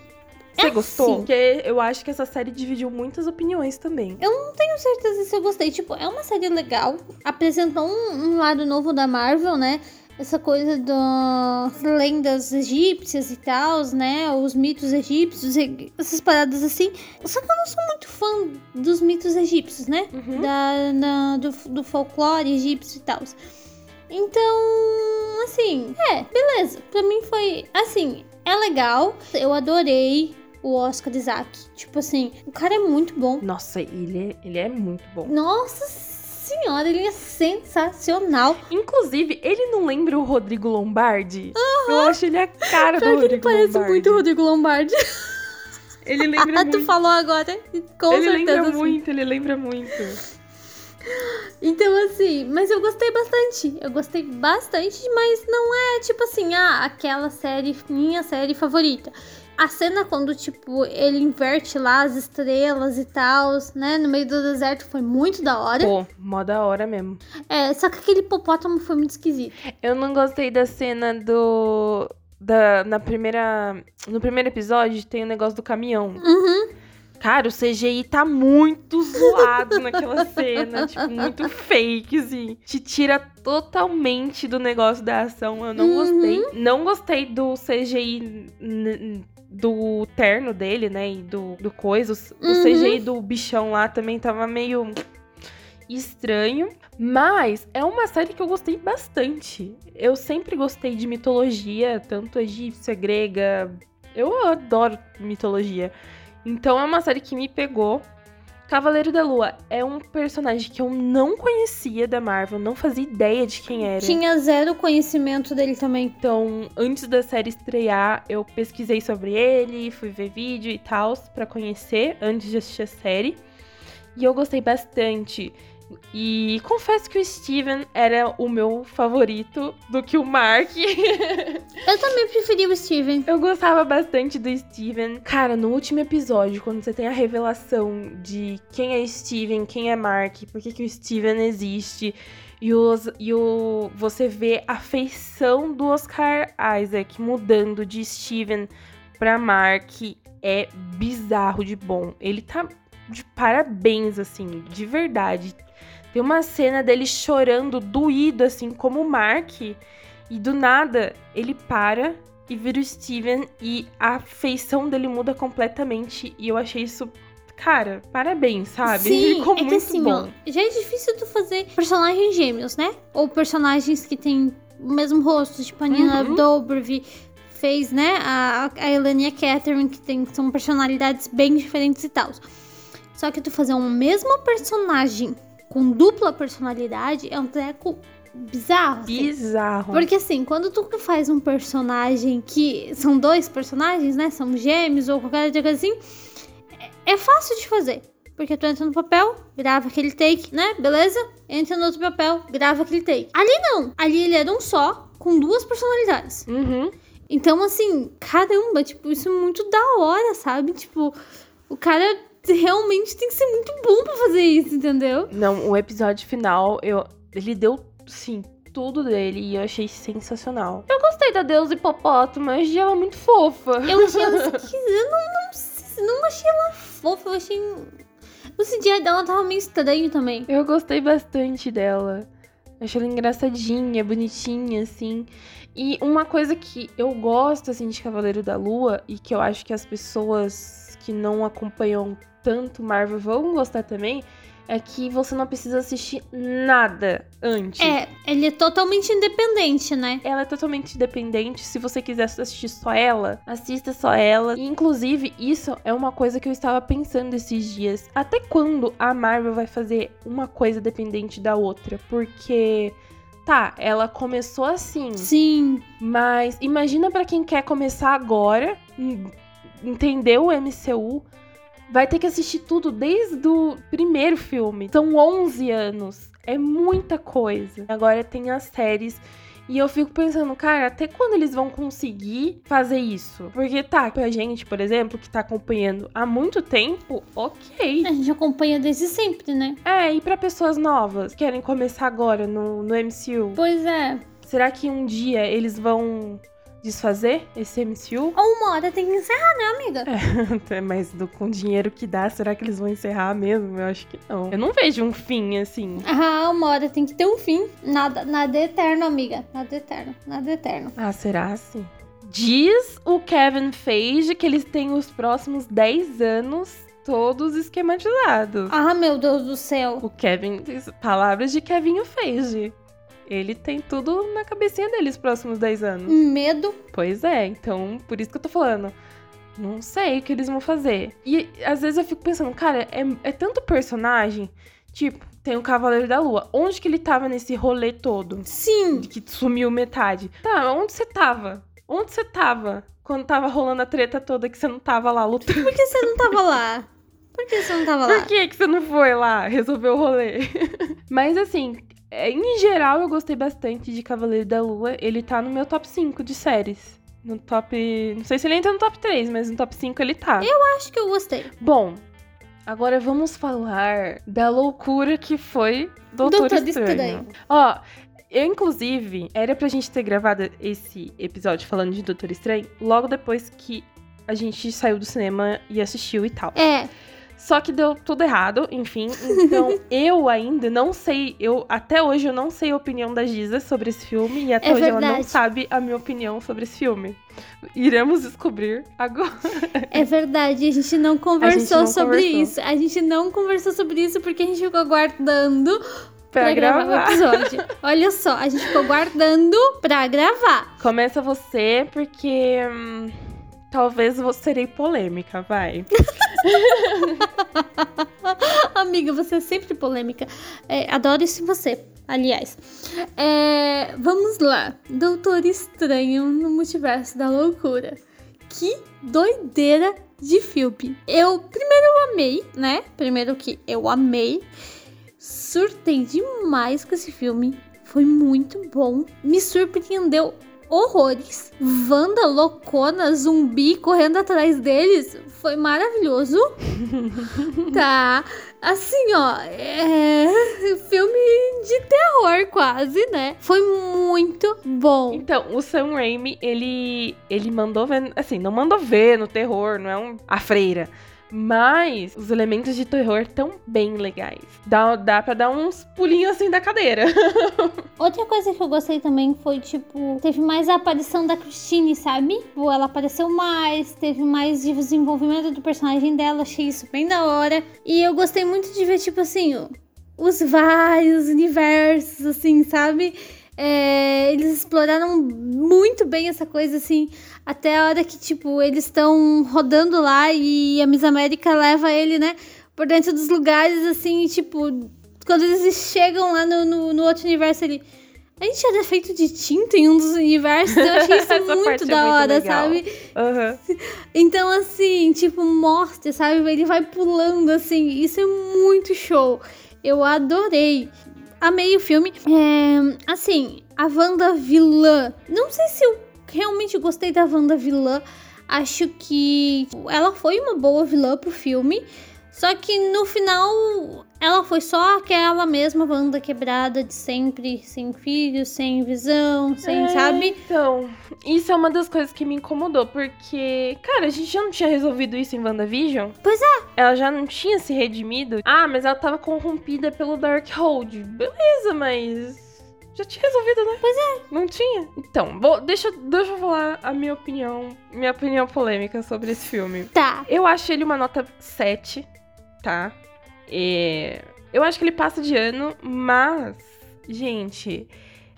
você é gostou? Sim. Porque eu acho que essa série dividiu muitas opiniões também. Eu não tenho certeza se eu gostei. Tipo, é uma série legal. Apresentou um, um lado novo da Marvel, né? Essa coisa das lendas egípcias e tal, né? Os mitos egípcios, essas paradas assim. Só que eu não sou muito fã dos mitos egípcios, né? Uhum. Da, na, do, do folclore egípcio e tal. Então, assim, é, beleza. Pra mim foi assim, é legal. Eu adorei o Oscar Isaac. Tipo assim, o cara é muito bom. Nossa, ele é, ele é muito bom. Nossa senhora, ele é sensacional. Inclusive, ele não lembra o Rodrigo Lombardi? Uhum. Eu acho ele a cara do Rodrigo ele parece Lombardi. muito o Rodrigo Lombardi. Ele lembra muito. tu falou agora, com ele certeza. Ele lembra assim. muito, ele lembra muito. Então, assim, mas eu gostei bastante. Eu gostei bastante, mas não é tipo assim, ah, aquela série, minha série favorita. A cena quando, tipo, ele inverte lá as estrelas e tal, né? No meio do deserto foi muito da hora. Pô, mó da hora mesmo. É, só que aquele hipopótamo foi muito esquisito. Eu não gostei da cena do. Da, na primeira. No primeiro episódio tem o negócio do caminhão. Uhum. Cara, o CGI tá muito zoado naquela cena, tipo, muito fake, assim. Te tira totalmente do negócio da ação. Eu não uhum. gostei. Não gostei do CGI do terno dele, né? E do, do coisa. O uhum. CGI do bichão lá também tava meio estranho. Mas é uma série que eu gostei bastante. Eu sempre gostei de mitologia, tanto egípcia, grega. Eu adoro mitologia. Então é uma série que me pegou. Cavaleiro da Lua é um personagem que eu não conhecia da Marvel, não fazia ideia de quem era. Tinha zero conhecimento dele também. Então, antes da série estrear, eu pesquisei sobre ele, fui ver vídeo e tal para conhecer antes de assistir a série. E eu gostei bastante. E confesso que o Steven era o meu favorito do que o Mark. Eu também preferi o Steven. Eu gostava bastante do Steven. Cara, no último episódio, quando você tem a revelação de quem é Steven, quem é Mark, por que, que o Steven existe. E, os, e o, você vê a feição do Oscar Isaac mudando de Steven pra Mark é bizarro de bom. Ele tá de parabéns, assim, de verdade. Tem uma cena dele chorando, doído, assim, como o Mark. E do nada, ele para e vira o Steven e a feição dele muda completamente. E eu achei isso. Cara, parabéns, sabe? Sim, Ficou é muito que assim, bom. ó, já é difícil tu fazer personagens gêmeos, né? Ou personagens que têm o mesmo rosto, tipo a Nina Uhum. Dobrev fez, né? A, a Elaine e a Catherine, que tem, são personalidades bem diferentes e tal. Só que tu fazer um mesmo personagem com dupla personalidade é um treco bizarro. assim. Bizarro. Porque assim, quando tu faz um personagem que. São dois personagens, né? São gêmeos ou qualquer coisa assim. É, é fácil de fazer. Porque tu entra no papel, grava aquele take, né? Beleza? Entra no outro papel, grava aquele take. Ali não. Ali ele era um só, com duas personalidades. Uhum. Então, assim, caramba, tipo, isso é muito da hora, sabe? Tipo, o cara realmente tem que ser muito bom pra fazer isso, entendeu? Não, o episódio final, eu, ele deu, sim, tudo dele e eu achei sensacional. Eu gostei da deusa hipopótamo, eu achei ela muito fofa. Eu achei ela. Eu não, não, não achei ela fofa, eu achei. O CGI dela tava meio estranho também. Eu gostei bastante dela. Achei ela engraçadinha, bonitinha, assim. E uma coisa que eu gosto, assim, de Cavaleiro da Lua, e que eu acho que as pessoas que não acompanham tanto Marvel vão gostar também, é que você não precisa assistir nada antes. É, ele é totalmente independente, né? Ela é totalmente independente. Se você quiser assistir só ela, assista só ela. E, inclusive, isso é uma coisa que eu estava pensando esses dias. Até quando a Marvel vai fazer uma coisa dependente da outra? Porque. Tá, ela começou assim, Sim. mas imagina pra quem quer começar agora, en- entender o MCU, vai ter que assistir tudo desde o primeiro filme. São 11 anos, é muita coisa. Agora tem as séries e eu fico pensando, cara, até quando eles vão conseguir fazer isso? Porque tá, pra gente, por exemplo, que tá acompanhando há muito tempo, ok. A gente acompanha desde sempre, né? É, e pra pessoas novas que querem começar agora no, no MCU, Pois é. será que um dia eles vão desfazer esse MCU? Ou uma hora tem que encerrar, né, amiga? É, Mas do, com o dinheiro que dá, será que eles vão encerrar mesmo? Eu acho que não. Eu não vejo um fim assim. Ah, uma hora tem que ter um fim. Nada, nada é eterno, amiga. Nada é eterno. Nada é eterno. Ah, será assim? Diz o Kevin Feige que eles têm os próximos 10 anos todos esquematizados. Ah, meu Deus do céu. O Kevin, palavras de Kevin Feige. Ele tem tudo na cabecinha dele os próximos 10 anos. Medo. Pois é, então por isso que eu tô falando. Não sei o que eles vão fazer. E às vezes eu fico pensando, cara, é, é tanto personagem. Tipo, tem o Cavaleiro da Lua. Onde que ele tava nesse rolê todo? Sim. Que sumiu metade. Tá, onde você tava? Onde você tava? Quando tava rolando a treta toda que você não tava lá lutando. Por que você não tava lá? Por que você não tava lá? Por que, que você não foi lá resolver o rolê? Mas assim, em geral eu gostei bastante de Cavaleiro da Lua. Ele tá no meu top 5 de séries. No top. Não sei se ele entra no top 3, mas no top 5 ele tá. Acho que eu gostei. Bom, agora vamos falar da loucura que foi Doutor, Doutor Estranho. Estranho. Ó, eu, inclusive, era pra gente ter gravado esse episódio falando de Doutor Estranho logo depois que a gente saiu do cinema e assistiu e tal. É, Só que deu tudo errado, enfim. Então, eu ainda não sei, eu até hoje eu não sei a opinião da Giza sobre esse filme e até É hoje ela não verdade. sabe a minha opinião sobre esse filme. Iremos descobrir agora. é verdade. A gente não conversou não sobre conversou. isso. A gente não conversou sobre isso porque a gente ficou aguardando Pra, pra, gravar. gravar. o episódio. Olha só, a gente ficou guardando pra gravar. Começa você, porque hum, talvez eu serei polêmica, vai. Amiga, você é sempre polêmica. É, adoro isso em você, aliás. É, vamos lá. Doutor Estranho no Multiverso da Loucura. Que doideira de filme. Eu, primeiro eu amei, né? Primeiro que eu amei. Surtei demais com esse filme. Foi muito bom. Me surpreendeu horrores. Wanda loucona, zumbi correndo atrás deles. Foi maravilhoso. tá. Assim, ó. É. Filme de terror, quase, né? Foi muito bom. Então, o Sam Raimi, ele, ele mandou ver, assim, não mandou ver no terror, não é um, a freira. Mas os elementos de terror tão bem legais. Dá, dá pra dar uns pulinhos assim da cadeira. Outra coisa que eu gostei também foi, tipo, teve mais a aparição da Christine, sabe? Ela apareceu mais, teve mais desenvolvimento do personagem dela, achei isso bem da hora. E eu gostei muito de ver, tipo assim, os vários universos, assim, sabe? É, eles exploraram muito bem essa coisa, assim, até a hora que, tipo, eles estão rodando lá e a Miss América leva ele, né, por dentro dos lugares, assim, e, tipo, quando eles chegam lá no, no, no outro universo ali. A gente era feito de tinta em um dos universos. Eu achei isso muito da hora, muito sabe? Uhum. Então, assim, tipo, mostra, sabe? Ele vai pulando, assim. Isso é muito show. Eu adorei. Amei o filme. É, assim, a Wanda vilã. Não sei se eu realmente gostei da Wanda vilã. Acho que ela foi uma boa vilã pro filme. Só que no final ela foi só aquela mesma banda quebrada de sempre, sem filhos, sem visão, sem, é, sabe? Então, isso é uma das coisas que me incomodou, porque, cara, a gente já não tinha resolvido isso em WandaVision? Pois é. Ela já não tinha se redimido. Ah, mas ela tava corrompida pelo Darkhold. Beleza, mas já tinha resolvido, né? Pois é. Não tinha. Então, vou, deixa, deixa eu falar a minha opinião, minha opinião polêmica sobre esse filme. Tá. Eu acho ele uma nota 7 tá? É, eu acho que ele passa de ano, mas, gente,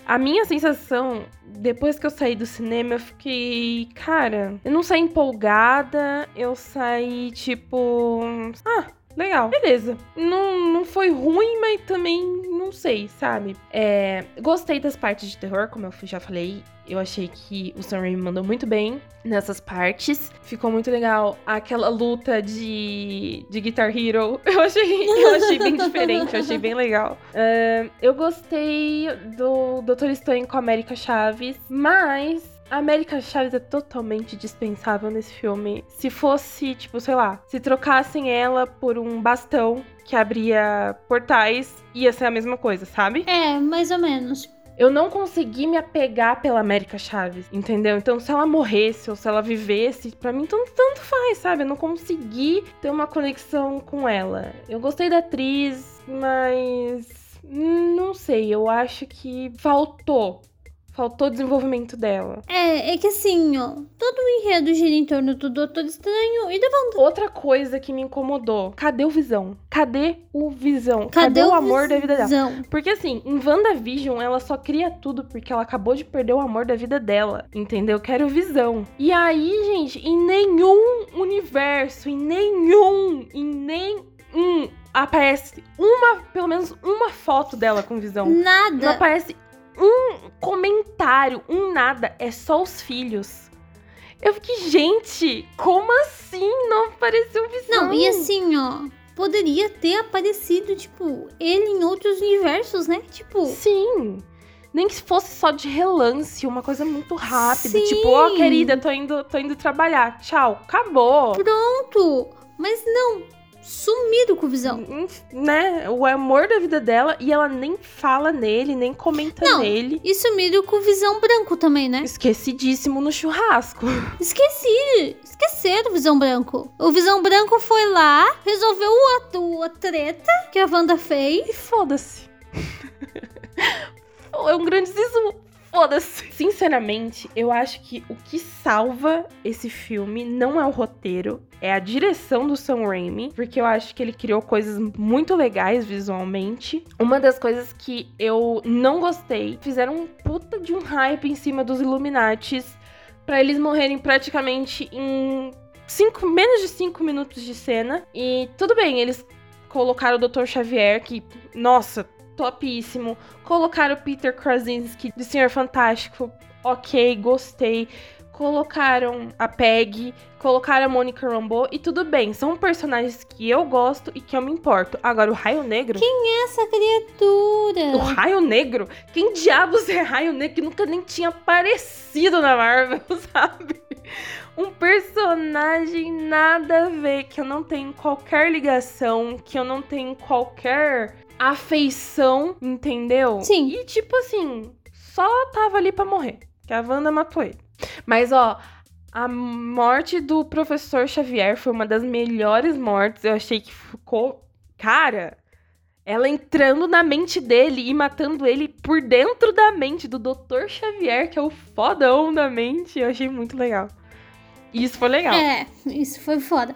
a minha sensação, depois que eu saí do cinema, eu fiquei. Cara, eu não saí empolgada, eu saí tipo. Ah, legal, beleza. Não, não foi ruim, mas também não sei, sabe? É, gostei das partes de terror, como eu já falei. Eu achei que o Sam Raimi mandou muito bem nessas partes. Ficou muito legal aquela luta de, de Guitar Hero. Eu achei, eu achei bem diferente, eu achei bem legal. Uh, eu gostei do Doutor Estranho com a América Chaves, mas a América Chaves é totalmente dispensável nesse filme. Se fosse, tipo, sei lá, se trocassem ela por um bastão que abria portais, ia ser a mesma coisa, sabe? É, mais ou menos eu não consegui me apegar pela América Chaves, entendeu? Então, se ela morresse ou se ela vivesse, para mim tanto, tanto faz, sabe? Eu não consegui ter uma conexão com ela. Eu gostei da atriz, mas não sei, eu acho que faltou Faltou desenvolvimento dela. É, é que assim, ó, todo o enredo gira em torno do Doutor Estranho e da Wanda. Outra coisa que me incomodou, cadê o Visão? Cadê o Visão? Cadê, cadê o, o amor da vida dela? Porque assim, em WandaVision, ela só cria tudo porque ela acabou de perder o amor da vida dela, entendeu? Quero Visão. E aí, gente, em nenhum universo, em nenhum, em nenhum aparece uma, pelo menos uma foto dela com visão. Nada. Não aparece um comentário, um nada, é só os filhos. Eu fiquei, gente, como assim não apareceu visão? Não, e assim, ó, poderia ter aparecido, tipo, ele em outros universos, né? Tipo. Sim. Nem que fosse só de relance, uma coisa muito rápida. Sim. Tipo, ó, oh, querida, tô indo, tô indo trabalhar. Tchau, acabou. Pronto. Mas não, sumido com o Visão. Né? O amor da vida dela e ela nem fala nele, nem comenta Não, nele. E sumido com o Visão Branco também, né? Esquecidíssimo no churrasco. Esqueci. Esqueceram o Visão Branco. O Visão Branco foi lá, resolveu a, a treta que a Wanda fez. E foda-se. é um grande zizu. Foda-se. Sinceramente, eu acho que o que salva esse filme não é o roteiro, é a direção do Sam Raimi, porque eu acho que ele criou coisas muito legais visualmente. Uma das coisas que eu não gostei, fizeram um puta de um hype em cima dos Illuminates para eles morrerem praticamente em cinco, menos de 5 minutos de cena. E tudo bem, eles colocaram o Dr. Xavier, que, nossa, topíssimo. Colocaram o Peter Krasinski de Senhor Fantástico, ok, gostei. Colocaram a Peg, colocaram a Monica Rambeau e tudo bem, são personagens que eu gosto e que eu me importo. Agora, o Raio Negro. Quem é essa criatura? O Raio Negro? Quem diabos é Raio Negro que nunca nem tinha aparecido na Marvel, sabe? um personagem nada a ver, que eu não tenho qualquer ligação, que eu não tenho qualquer afeição, entendeu? Sim. E tipo assim, só tava ali para morrer. Que a Wanda matou ele. Mas ó, a morte do professor Xavier foi uma das melhores mortes. Eu achei que ficou. Cara, ela entrando na mente dele e matando ele por dentro da mente do Dr. Xavier, que é o fodão da mente. Eu achei muito legal. Isso foi legal. É, isso foi foda.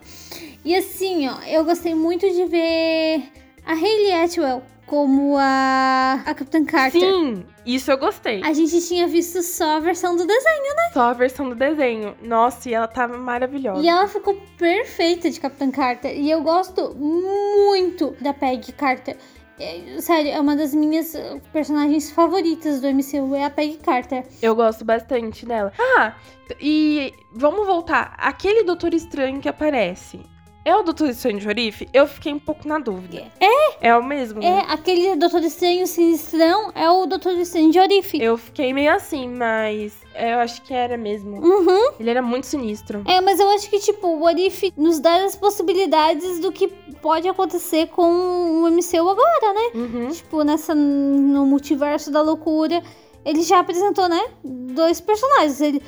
E assim, ó, eu gostei muito de ver a Hayley Atwell como a, a Capitã Carter. Sim, isso eu gostei. A gente tinha visto só a versão do desenho, né? Só a versão do desenho. Nossa, e ela tava maravilhosa. E ela ficou perfeita de Capitã Carter. E eu gosto muito da Peggy Carter. é, sério, é uma das minhas uh, personagens favoritas do MCU, é a Peggy Carter. Eu gosto bastante dela. Ah, e vamos voltar. Aquele Doutor Estranho que aparece. É o Doutor Estranho de Orife? Eu fiquei um pouco na dúvida. É? É o mesmo? É, né? aquele Doutor Estranho Sinistrão é o Doutor Estranho de Orife. Eu fiquei meio assim, mas eu acho que era mesmo. Uhum. Ele era muito sinistro. É, mas eu acho que, tipo, o If nos dá as possibilidades do que pode acontecer com o MCU agora, né? Uhum. Tipo, nessa, no multiverso da loucura, ele já apresentou, né? Dois personagens. Ele,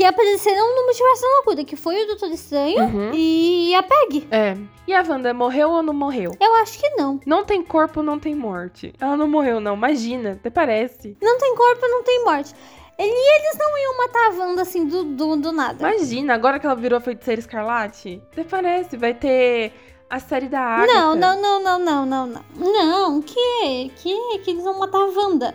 que apareceram no multiverso da loucura, que foi o Doutor Estranho Uhum. e a Peg. É. E a Wanda morreu ou não morreu? Eu acho que não. Não tem corpo, não tem morte. Ela não morreu, não. Imagina, até parece. Não tem corpo, não tem morte. Ele, eles não iam matar a Wanda assim do, do, do nada. Imagina, agora que ela virou feiticeira escarlate, até parece. Vai ter a série da Agatha. Não, não, não, não, não, não, não. Não, que? Que? Que eles vão matar a Wanda.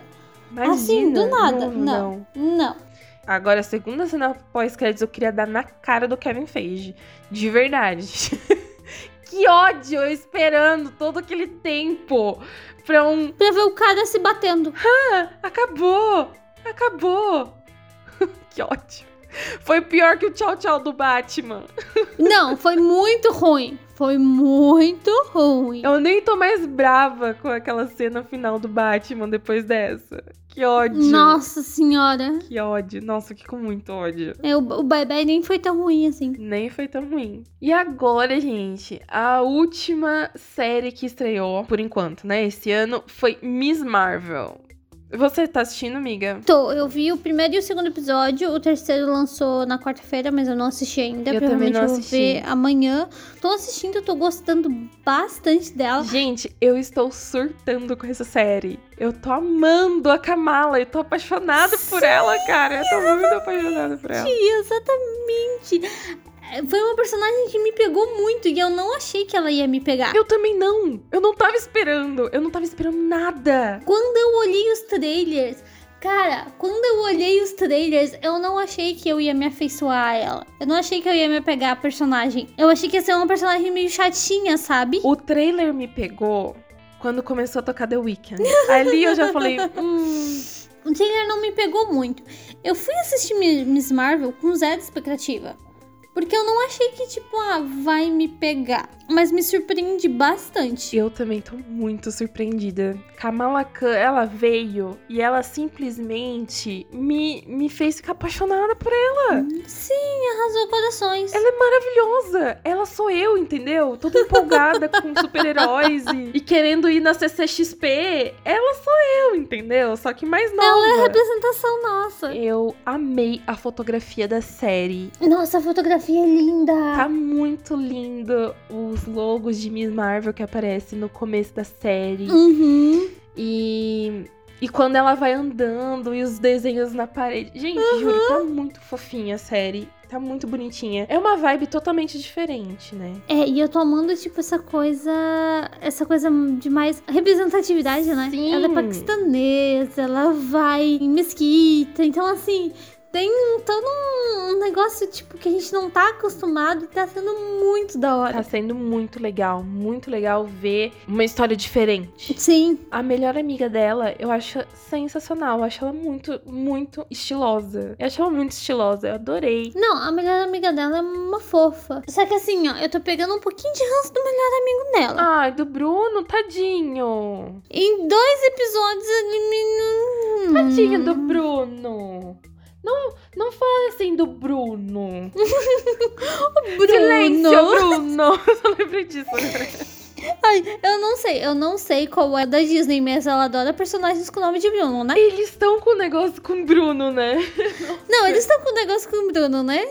Imagina. Assim, do nada. Não, Não, não. Agora, a segunda cena pós-créditos eu queria dar na cara do Kevin Feige. De verdade. que ódio eu esperando todo aquele tempo pra um. Pra ver o cara se batendo. Ah, acabou! Acabou! que ódio. Foi pior que o tchau tchau do Batman. Não, foi muito ruim. Foi muito ruim. Eu nem tô mais brava com aquela cena final do Batman depois dessa. Que ódio. Nossa senhora. Que ódio. Nossa, fiquei com muito ódio. É, o, o Bye Bye nem foi tão ruim assim. Nem foi tão ruim. E agora, gente, a última série que estreou, por enquanto, né, esse ano, foi Miss Marvel. Você tá assistindo, amiga? Tô, eu vi o primeiro e o segundo episódio. O terceiro lançou na quarta-feira, mas eu não assisti ainda. Eu também não eu vou assisti. ver amanhã. Tô assistindo, tô gostando bastante dela. Gente, eu estou surtando com essa série. Eu tô amando a Kamala. Eu tô apaixonada por ela, cara. Eu tô muito apaixonada por ela. Exatamente. É, Foi uma personagem que me pegou muito e eu não achei que ela ia me pegar. Eu também não. Eu não tava esperando. Eu não tava esperando nada. Quando eu olhei os trailers, cara, quando eu olhei os trailers, eu não achei que eu ia me afeiçoar a ela. Eu não achei que eu ia me pegar a personagem. Eu achei que ia ser uma personagem meio chatinha, sabe? O trailer me pegou quando começou a tocar The Weeknd. Ali eu já falei, hum, O trailer não me pegou muito. Eu fui assistir Mi- Miss Marvel com zero expectativa. Porque eu não achei que, tipo, ah, vai me pegar. Mas me surpreende bastante. eu também tô muito surpreendida. Kamala Khan, ela veio e ela simplesmente me, me fez ficar apaixonada por ela. Sim, arrasou corações. Ela é maravilhosa. Ela sou eu, entendeu? Toda empolgada com super-heróis e, e querendo ir na CCXP. Ela sou eu, entendeu? Só que mais nova. Ela é a representação nossa. Eu amei a fotografia da série. Nossa, a fotografia é linda. Tá muito lindo os logos de Miss Marvel que aparecem no começo da série. Uhum. E. E quando ela vai andando e os desenhos na parede. Gente, juro, tá muito fofinha a série. Tá muito bonitinha. É uma vibe totalmente diferente, né? É, e eu tô amando, tipo, essa coisa. Essa coisa de mais representatividade, né? Sim. Ela é paquistanesa, ela vai em mesquita. Então, assim, tem todo um negócio, tipo, que a gente não tá acostumado e tá sendo muito da Tá hora. sendo muito legal, muito legal ver uma história diferente. Sim. A melhor amiga dela, eu acho sensacional. Eu acho ela muito, muito estilosa. Eu acho ela muito estilosa. Eu adorei. Não, a melhor amiga dela é uma fofa. Só que assim, ó, eu tô pegando um pouquinho de ranço do melhor amigo dela. Ai, do Bruno, tadinho. Em dois episódios ele me. Tadinho do Bruno. Não, não fala assim do Bruno. Bruno. Silêncio, Bruno. Eu só lembrei disso. Ai, eu não sei, eu não sei qual é da Disney, mas ela adora personagens com o nome de Bruno, né? Eles estão com o negócio com o Bruno, né? Não, eles estão com o negócio com o Bruno, né?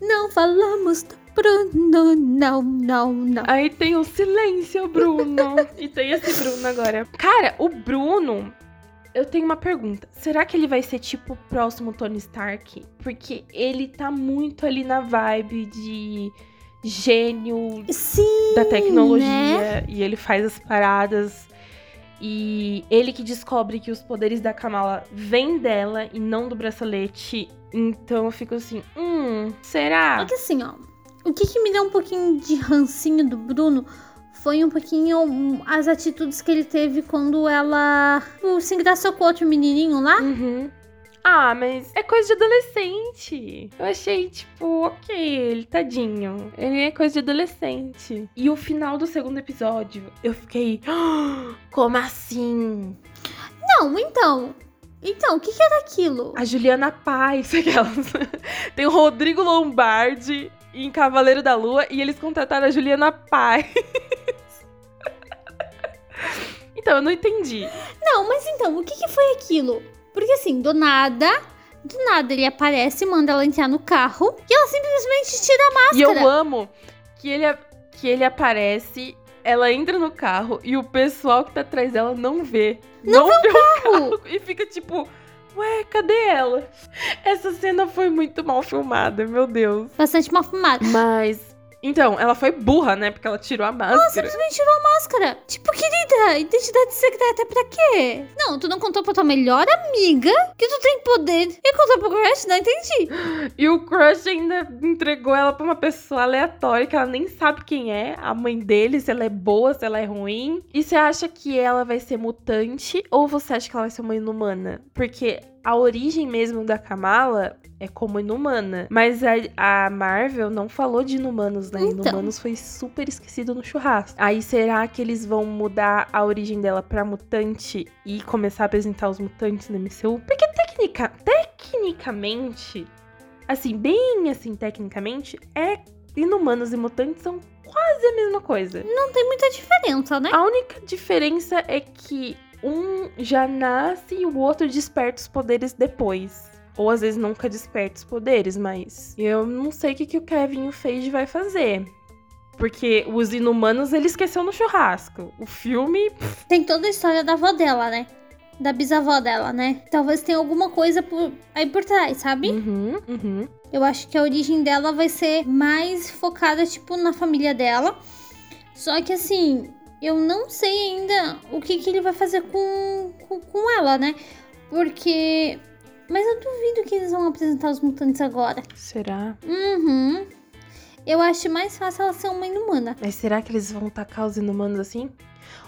Não falamos do Bruno, não, não, não. Aí tem o silêncio, Bruno. e tem esse Bruno agora. Cara, o Bruno. Eu tenho uma pergunta. Será que ele vai ser tipo o próximo Tony Stark? Porque ele tá muito ali na vibe de gênio Sim, da tecnologia né? e ele faz as paradas e ele que descobre que os poderes da Kamala vêm dela e não do bracelete. Então eu fico assim, hum, será? Só que assim, ó, o que, que me deu um pouquinho de rancinho do Bruno foi um pouquinho hum, as atitudes que ele teve quando ela se engraçou com outro menininho lá. Uhum. Ah, mas é coisa de adolescente. Eu achei, tipo, ok, ele tadinho. Ele é coisa de adolescente. E o final do segundo episódio, eu fiquei. "Ah, Como assim? Não, então. Então, o que, que era aquilo? A Juliana Paz, aquelas. Tem o Rodrigo Lombardi em Cavaleiro da Lua e eles contrataram a Juliana Paz. então, eu não entendi. Não, mas então, o que, que foi aquilo? Porque assim, do nada, do nada ele aparece, manda ela entrar no carro e ela simplesmente tira a E máscara. eu amo que ele, que ele aparece, ela entra no carro e o pessoal que tá atrás dela não vê. Não, vê o carro. E fica tipo, ué, cadê ela? Essa cena foi muito mal filmada, meu Deus. Bastante mal fumada. Mas. Então, ela foi burra, né? Porque ela tirou a máscara. Simplesmente tirou a máscara. Tipo, querida, identidade secreta pra quê? Não, tu não contou pra tua melhor amiga que tu tem poder e contou pro crush? Não entendi. E o crush ainda entregou ela pra uma pessoa aleatória que ela nem sabe quem é, a mãe dele, se ela é boa, se ela é ruim. E você acha que ela vai ser mutante ou você acha que ela vai ser uma inumana? Porque a origem mesmo da Kamala é como inumana. Mas a, a Marvel não falou de inumanos, né? Então. Inumanos foi super esquecido no churrasco. Aí será que eles vão mudar a origem dela pra mutante e começar a apresentar os mutantes no MCU? Porque tecnica, tecnicamente, assim, bem assim, tecnicamente, é inumanos e mutantes são quase a mesma coisa. Não tem muita diferença, né? A única diferença é que um já nasce e o outro desperta os poderes depois. Ou às vezes nunca desperta os poderes, mas eu não sei o que, que o Kevin Feige vai fazer. Porque os inumanos ele esqueceu no churrasco. O filme. Tem toda a história da avó dela, né? Da bisavó dela, né? Talvez tenha alguma coisa por, aí por trás, sabe? Uhum, uhum. Eu acho que a origem dela vai ser mais focada, tipo, na família dela. Só que assim, eu não sei ainda o que, que ele vai fazer com, com, com ela, né? Porque. Mas eu duvido que eles vão apresentar os mutantes agora. Será? Uhum. Eu acho mais fácil ela ser uma inumana. Mas será que eles vão tacar os inumanos assim?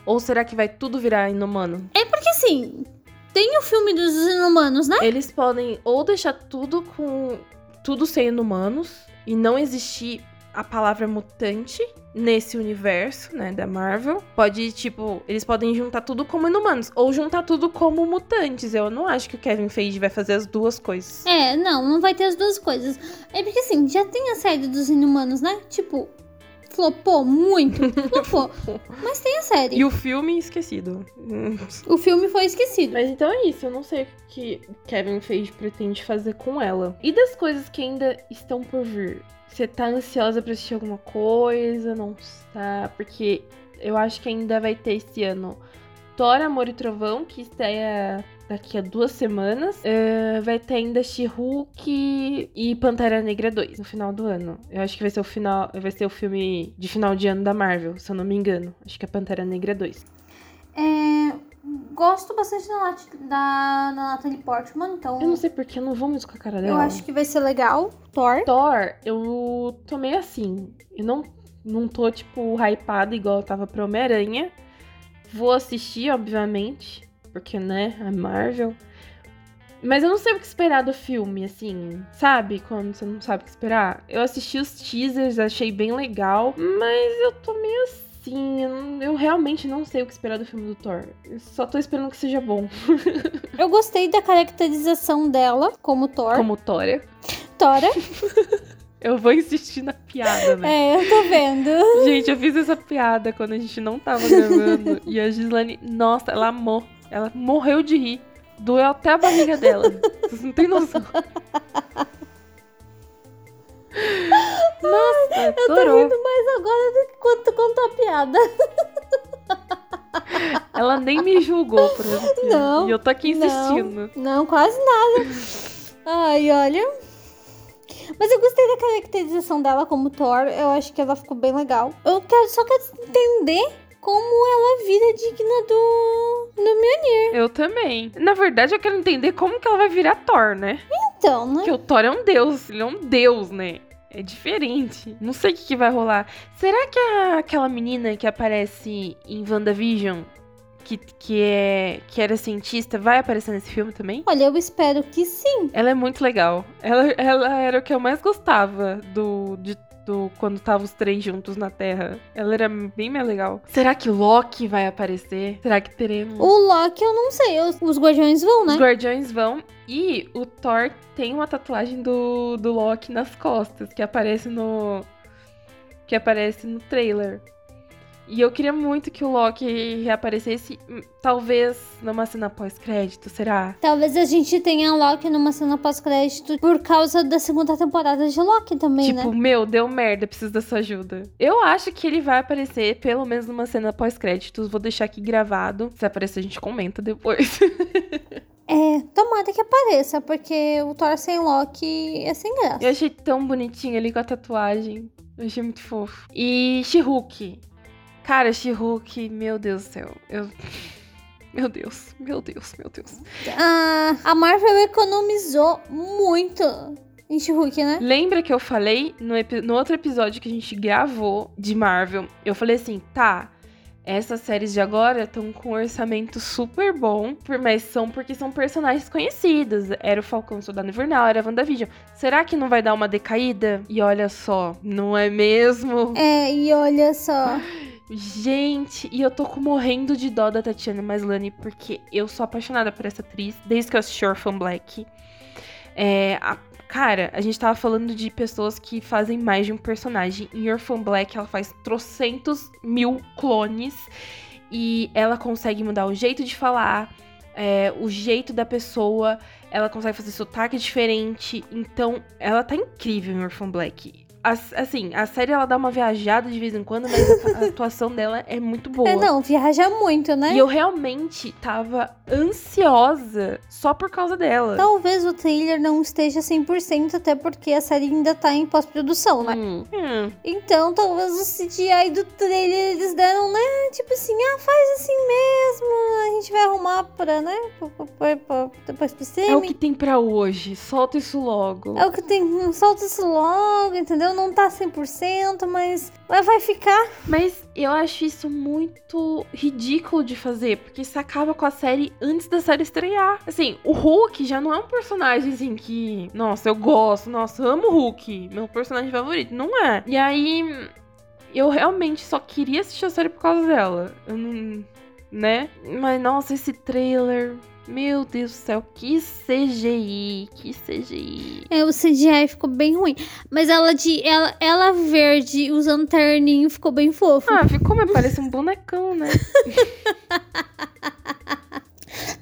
Ou será que vai tudo virar inumano? É porque assim, tem o filme dos inumanos, né? Eles podem ou deixar tudo com. tudo ser inumanos e não existir a palavra mutante nesse universo, né, da Marvel. Pode, tipo, eles podem juntar tudo como inumanos ou juntar tudo como mutantes. Eu não acho que o Kevin Feige vai fazer as duas coisas. É, não, não vai ter as duas coisas. É porque assim, já tem a série dos inumanos, né? Tipo, flopou muito. Flopou. Mas tem a série. E o filme esquecido. O filme foi esquecido. Mas então é isso, eu não sei o que Kevin Feige pretende fazer com ela. E das coisas que ainda estão por vir? Você tá ansiosa pra assistir alguma coisa? Não está? Porque eu acho que ainda vai ter esse ano Thor, Amor e Trovão, que estreia daqui a duas semanas. É, vai ter ainda She-Hulk e Pantera Negra 2 no final do ano. Eu acho que vai ser o final, vai ser o filme de final de ano da Marvel, se eu não me engano. Acho que é Pantera Negra 2. É, gosto bastante da, Nat- da, da Natalie Portman, então Eu não sei porque eu não vou muito com a cara eu dela. acho que vai ser legal. Thor. Thor, eu tô meio assim. Eu não, não tô, tipo, hypada igual eu tava pro Homem-Aranha. Vou assistir, obviamente, porque, né, a Marvel. Mas eu não sei o que esperar do filme, assim, sabe? Quando você não sabe o que esperar. Eu assisti os teasers, achei bem legal, mas eu tô meio assim. Eu, não- eu realmente não sei o que esperar do filme do Thor. Eu só tô esperando que seja bom. Eu gostei da caracterização dela como Thor. Como Tória. Tora. Eu vou insistir na piada, né? É, eu tô vendo. Gente, eu fiz essa piada quando a gente não tava gravando. e a Gislane, nossa, ela amou. Ela morreu de rir. Doeu até a barriga dela. Vocês não têm noção. Nossa, Eu tô rindo mais agora do que quando tu contou a piada. Ela nem me julgou por piada. Não, E eu tô aqui insistindo. Não, não, quase nada. Ai, olha. Mas eu gostei da caracterização dela como Thor. Eu acho que ela ficou bem legal. Eu quero, só quero entender como ela vira digna do, do Mjolnir. Eu também. Na verdade, eu quero entender como que ela vai virar Thor, né? Então, né? Porque o Thor é um deus. Ele é um deus, né? É diferente. Não sei o que, que vai rolar. Será que a, aquela menina que aparece em WandaVision, que, que, é, que era cientista, vai aparecer nesse filme também? Olha, eu espero que sim. Ela é muito legal. Ela, ela era o que eu mais gostava do, de do quando tava os três juntos na Terra. Ela era bem mais legal. Será que Loki vai aparecer? Será que teremos? O Loki eu não sei, os, os Guardiões vão, né? Os Guardiões vão. E o Thor tem uma tatuagem do, do Loki nas costas, que aparece no. Que aparece no trailer. E eu queria muito que o Loki reaparecesse, hum, talvez numa cena pós-crédito, será? Talvez a gente tenha Loki numa cena pós-crédito por causa da segunda temporada de Loki também, tipo, né? Tipo, meu, deu merda, preciso da sua ajuda. Eu acho que ele vai aparecer pelo menos numa cena pós-créditos. Vou deixar aqui gravado. Se aparecer, a gente comenta depois. É, tomara que apareça, porque o Thor sem Loki é sem graça. Eu achei tão bonitinho ali com a tatuagem. Eu achei muito fofo. E She-Hulk. Cara, She-Hulk, meu Deus do céu. Eu. Meu Deus, meu Deus, meu Deus. Ah, a Marvel economizou muito em She-Hulk, né? Lembra que eu falei no, no outro episódio que a gente gravou de Marvel? Eu falei assim, tá. Essas séries de agora estão com um orçamento super bom, mas são porque são personagens conhecidos. Era o Falcão Soldado Invernal, era a WandaVision. Será que não vai dar uma decaída? E olha só, não é mesmo? É, e olha só. Gente, e eu tô morrendo de dó da Tatiana Maslany, porque eu sou apaixonada por essa atriz desde que eu assisti Orphan Black. É, a, cara, a gente tava falando de pessoas que fazem mais de um personagem. Em Orphan Black, ela faz trocentos mil clones. E ela consegue mudar o jeito de falar, é, o jeito da pessoa. Ela consegue fazer sotaque diferente. Então, ela tá incrível em Orphan Black assim, a série ela dá uma viajada de vez em quando, mas a, atuação dela é muito boa. É, não, viaja muito, né? E eu realmente tava ansiosa só por causa dela. Talvez o trailer não esteja 100%, até porque a série ainda tá em pós-produção, né? Hum. Hum. Então, talvez o CGI do trailer eles deram, né? Tipo assim, ah, faz assim mesmo, a gente vai arrumar pra, né? Depois pro streaming. É o que tem pra hoje, solta isso logo. É o que tem, solta isso logo, entendeu? Não tá 100%, mas vai ficar. Mas eu acho isso muito ridículo de fazer, porque isso acaba com a série antes da série estrear. Assim, o Hulk já não é um personagem assim que, nossa, eu gosto, nossa, eu amo o Hulk, meu personagem favorito. Não é. E aí, eu realmente só queria assistir a série por causa dela. Eu não. Né? Mas nossa, esse trailer meu Deus do céu, que CGI, que CGI. É, o CGI ficou bem ruim. Mas ela de ela, ela verde usando terninho ficou bem fofo. Ah, ficou, mas parece um bonecão, né?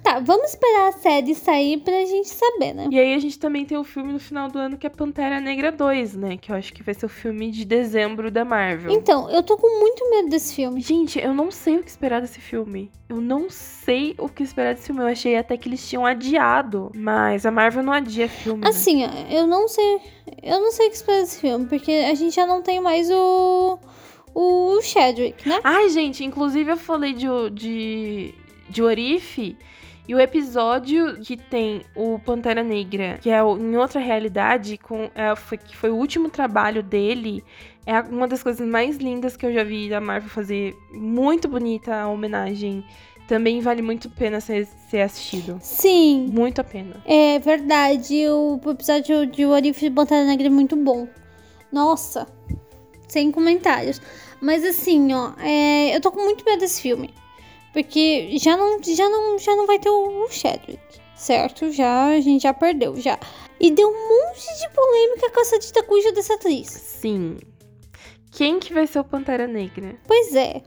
Tá, vamos esperar a série sair pra gente saber, né? E aí a gente também tem o filme no final do ano que é Pantera Negra 2, né? Que eu acho que vai ser o filme de dezembro da Marvel. Então, eu tô com muito medo desse filme. Gente, eu não sei o que esperar desse filme. Eu não sei o que esperar desse filme. Eu achei até que eles tinham adiado. Mas a Marvel não adia filme. Né? Assim, né? eu não sei. Eu não sei o que esperar desse filme, porque a gente já não tem mais o. O Chadwick, né? Ai, gente, inclusive eu falei de, de, de Orife. E o episódio que tem o Pantera Negra, que é em outra realidade, com, é, foi, que foi o último trabalho dele, é uma das coisas mais lindas que eu já vi da Marvel fazer. Muito bonita a homenagem. Também vale muito a pena ser, ser assistido. Sim. Muito a pena. É verdade. O episódio de If de Pantera Negra é muito bom. Nossa. Sem comentários. Mas assim, ó, é, eu tô com muito medo desse filme. Porque já não, já não, já não vai ter o Chadwick, certo? Já, a gente já perdeu, já. E deu um monte de polêmica com essa dita cuja dessa atriz. Sim. Quem que vai ser o Pantera Negra? Pois é.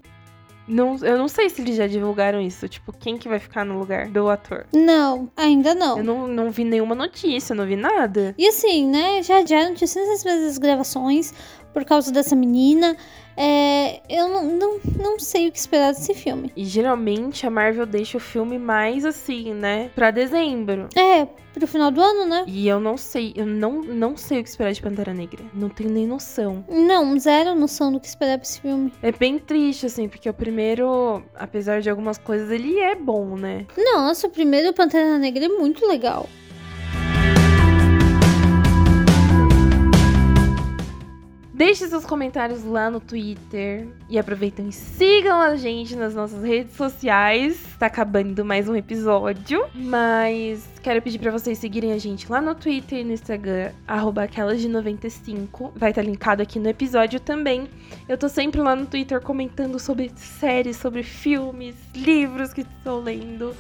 Não, eu não sei se eles já divulgaram isso. Tipo, quem que vai ficar no lugar do ator? Não, ainda não. Eu não, não vi nenhuma notícia, não vi nada. E assim, né? Já adiaram de vezes as gravações por causa dessa menina. É, eu não, não, não sei o que esperar desse filme. E geralmente a Marvel deixa o filme mais assim, né? Pra dezembro. É, pro final do ano, né? E eu não sei, eu não, não sei o que esperar de Pantera Negra. Não tenho nem noção. Não, zero noção do que esperar pra esse filme. É bem triste, assim, porque o primeiro, apesar de algumas coisas, ele é bom, né? Nossa, o primeiro Pantera Negra é muito legal. Deixe seus comentários lá no Twitter e aproveitem e sigam a gente nas nossas redes sociais. Tá acabando mais um episódio, mas quero pedir para vocês seguirem a gente lá no Twitter e no Instagram, aquelas de 95. Vai estar tá linkado aqui no episódio também. Eu tô sempre lá no Twitter comentando sobre séries, sobre filmes, livros que estou lendo.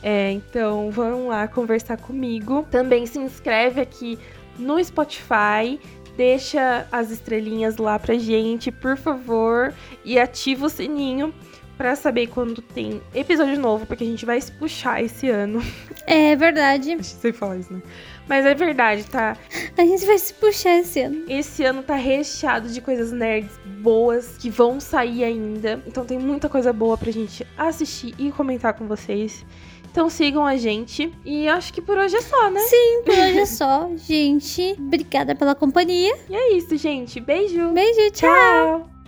É, então vão lá conversar comigo. Também se inscreve aqui no Spotify. Deixa as estrelinhas lá pra gente, por favor, e ativa o sininho para saber quando tem episódio novo, porque a gente vai se puxar esse ano. É verdade. A gente sempre fala isso, né? Mas é verdade, tá? A gente vai se puxar esse ano. Esse ano tá recheado de coisas nerds boas que vão sair ainda. Então tem muita coisa boa pra gente assistir e comentar com vocês. Então sigam a gente. E acho que por hoje é só, né? Sim, por hoje é só. gente, obrigada pela companhia. E é isso, gente. Beijo. Beijo, tchau. tchau.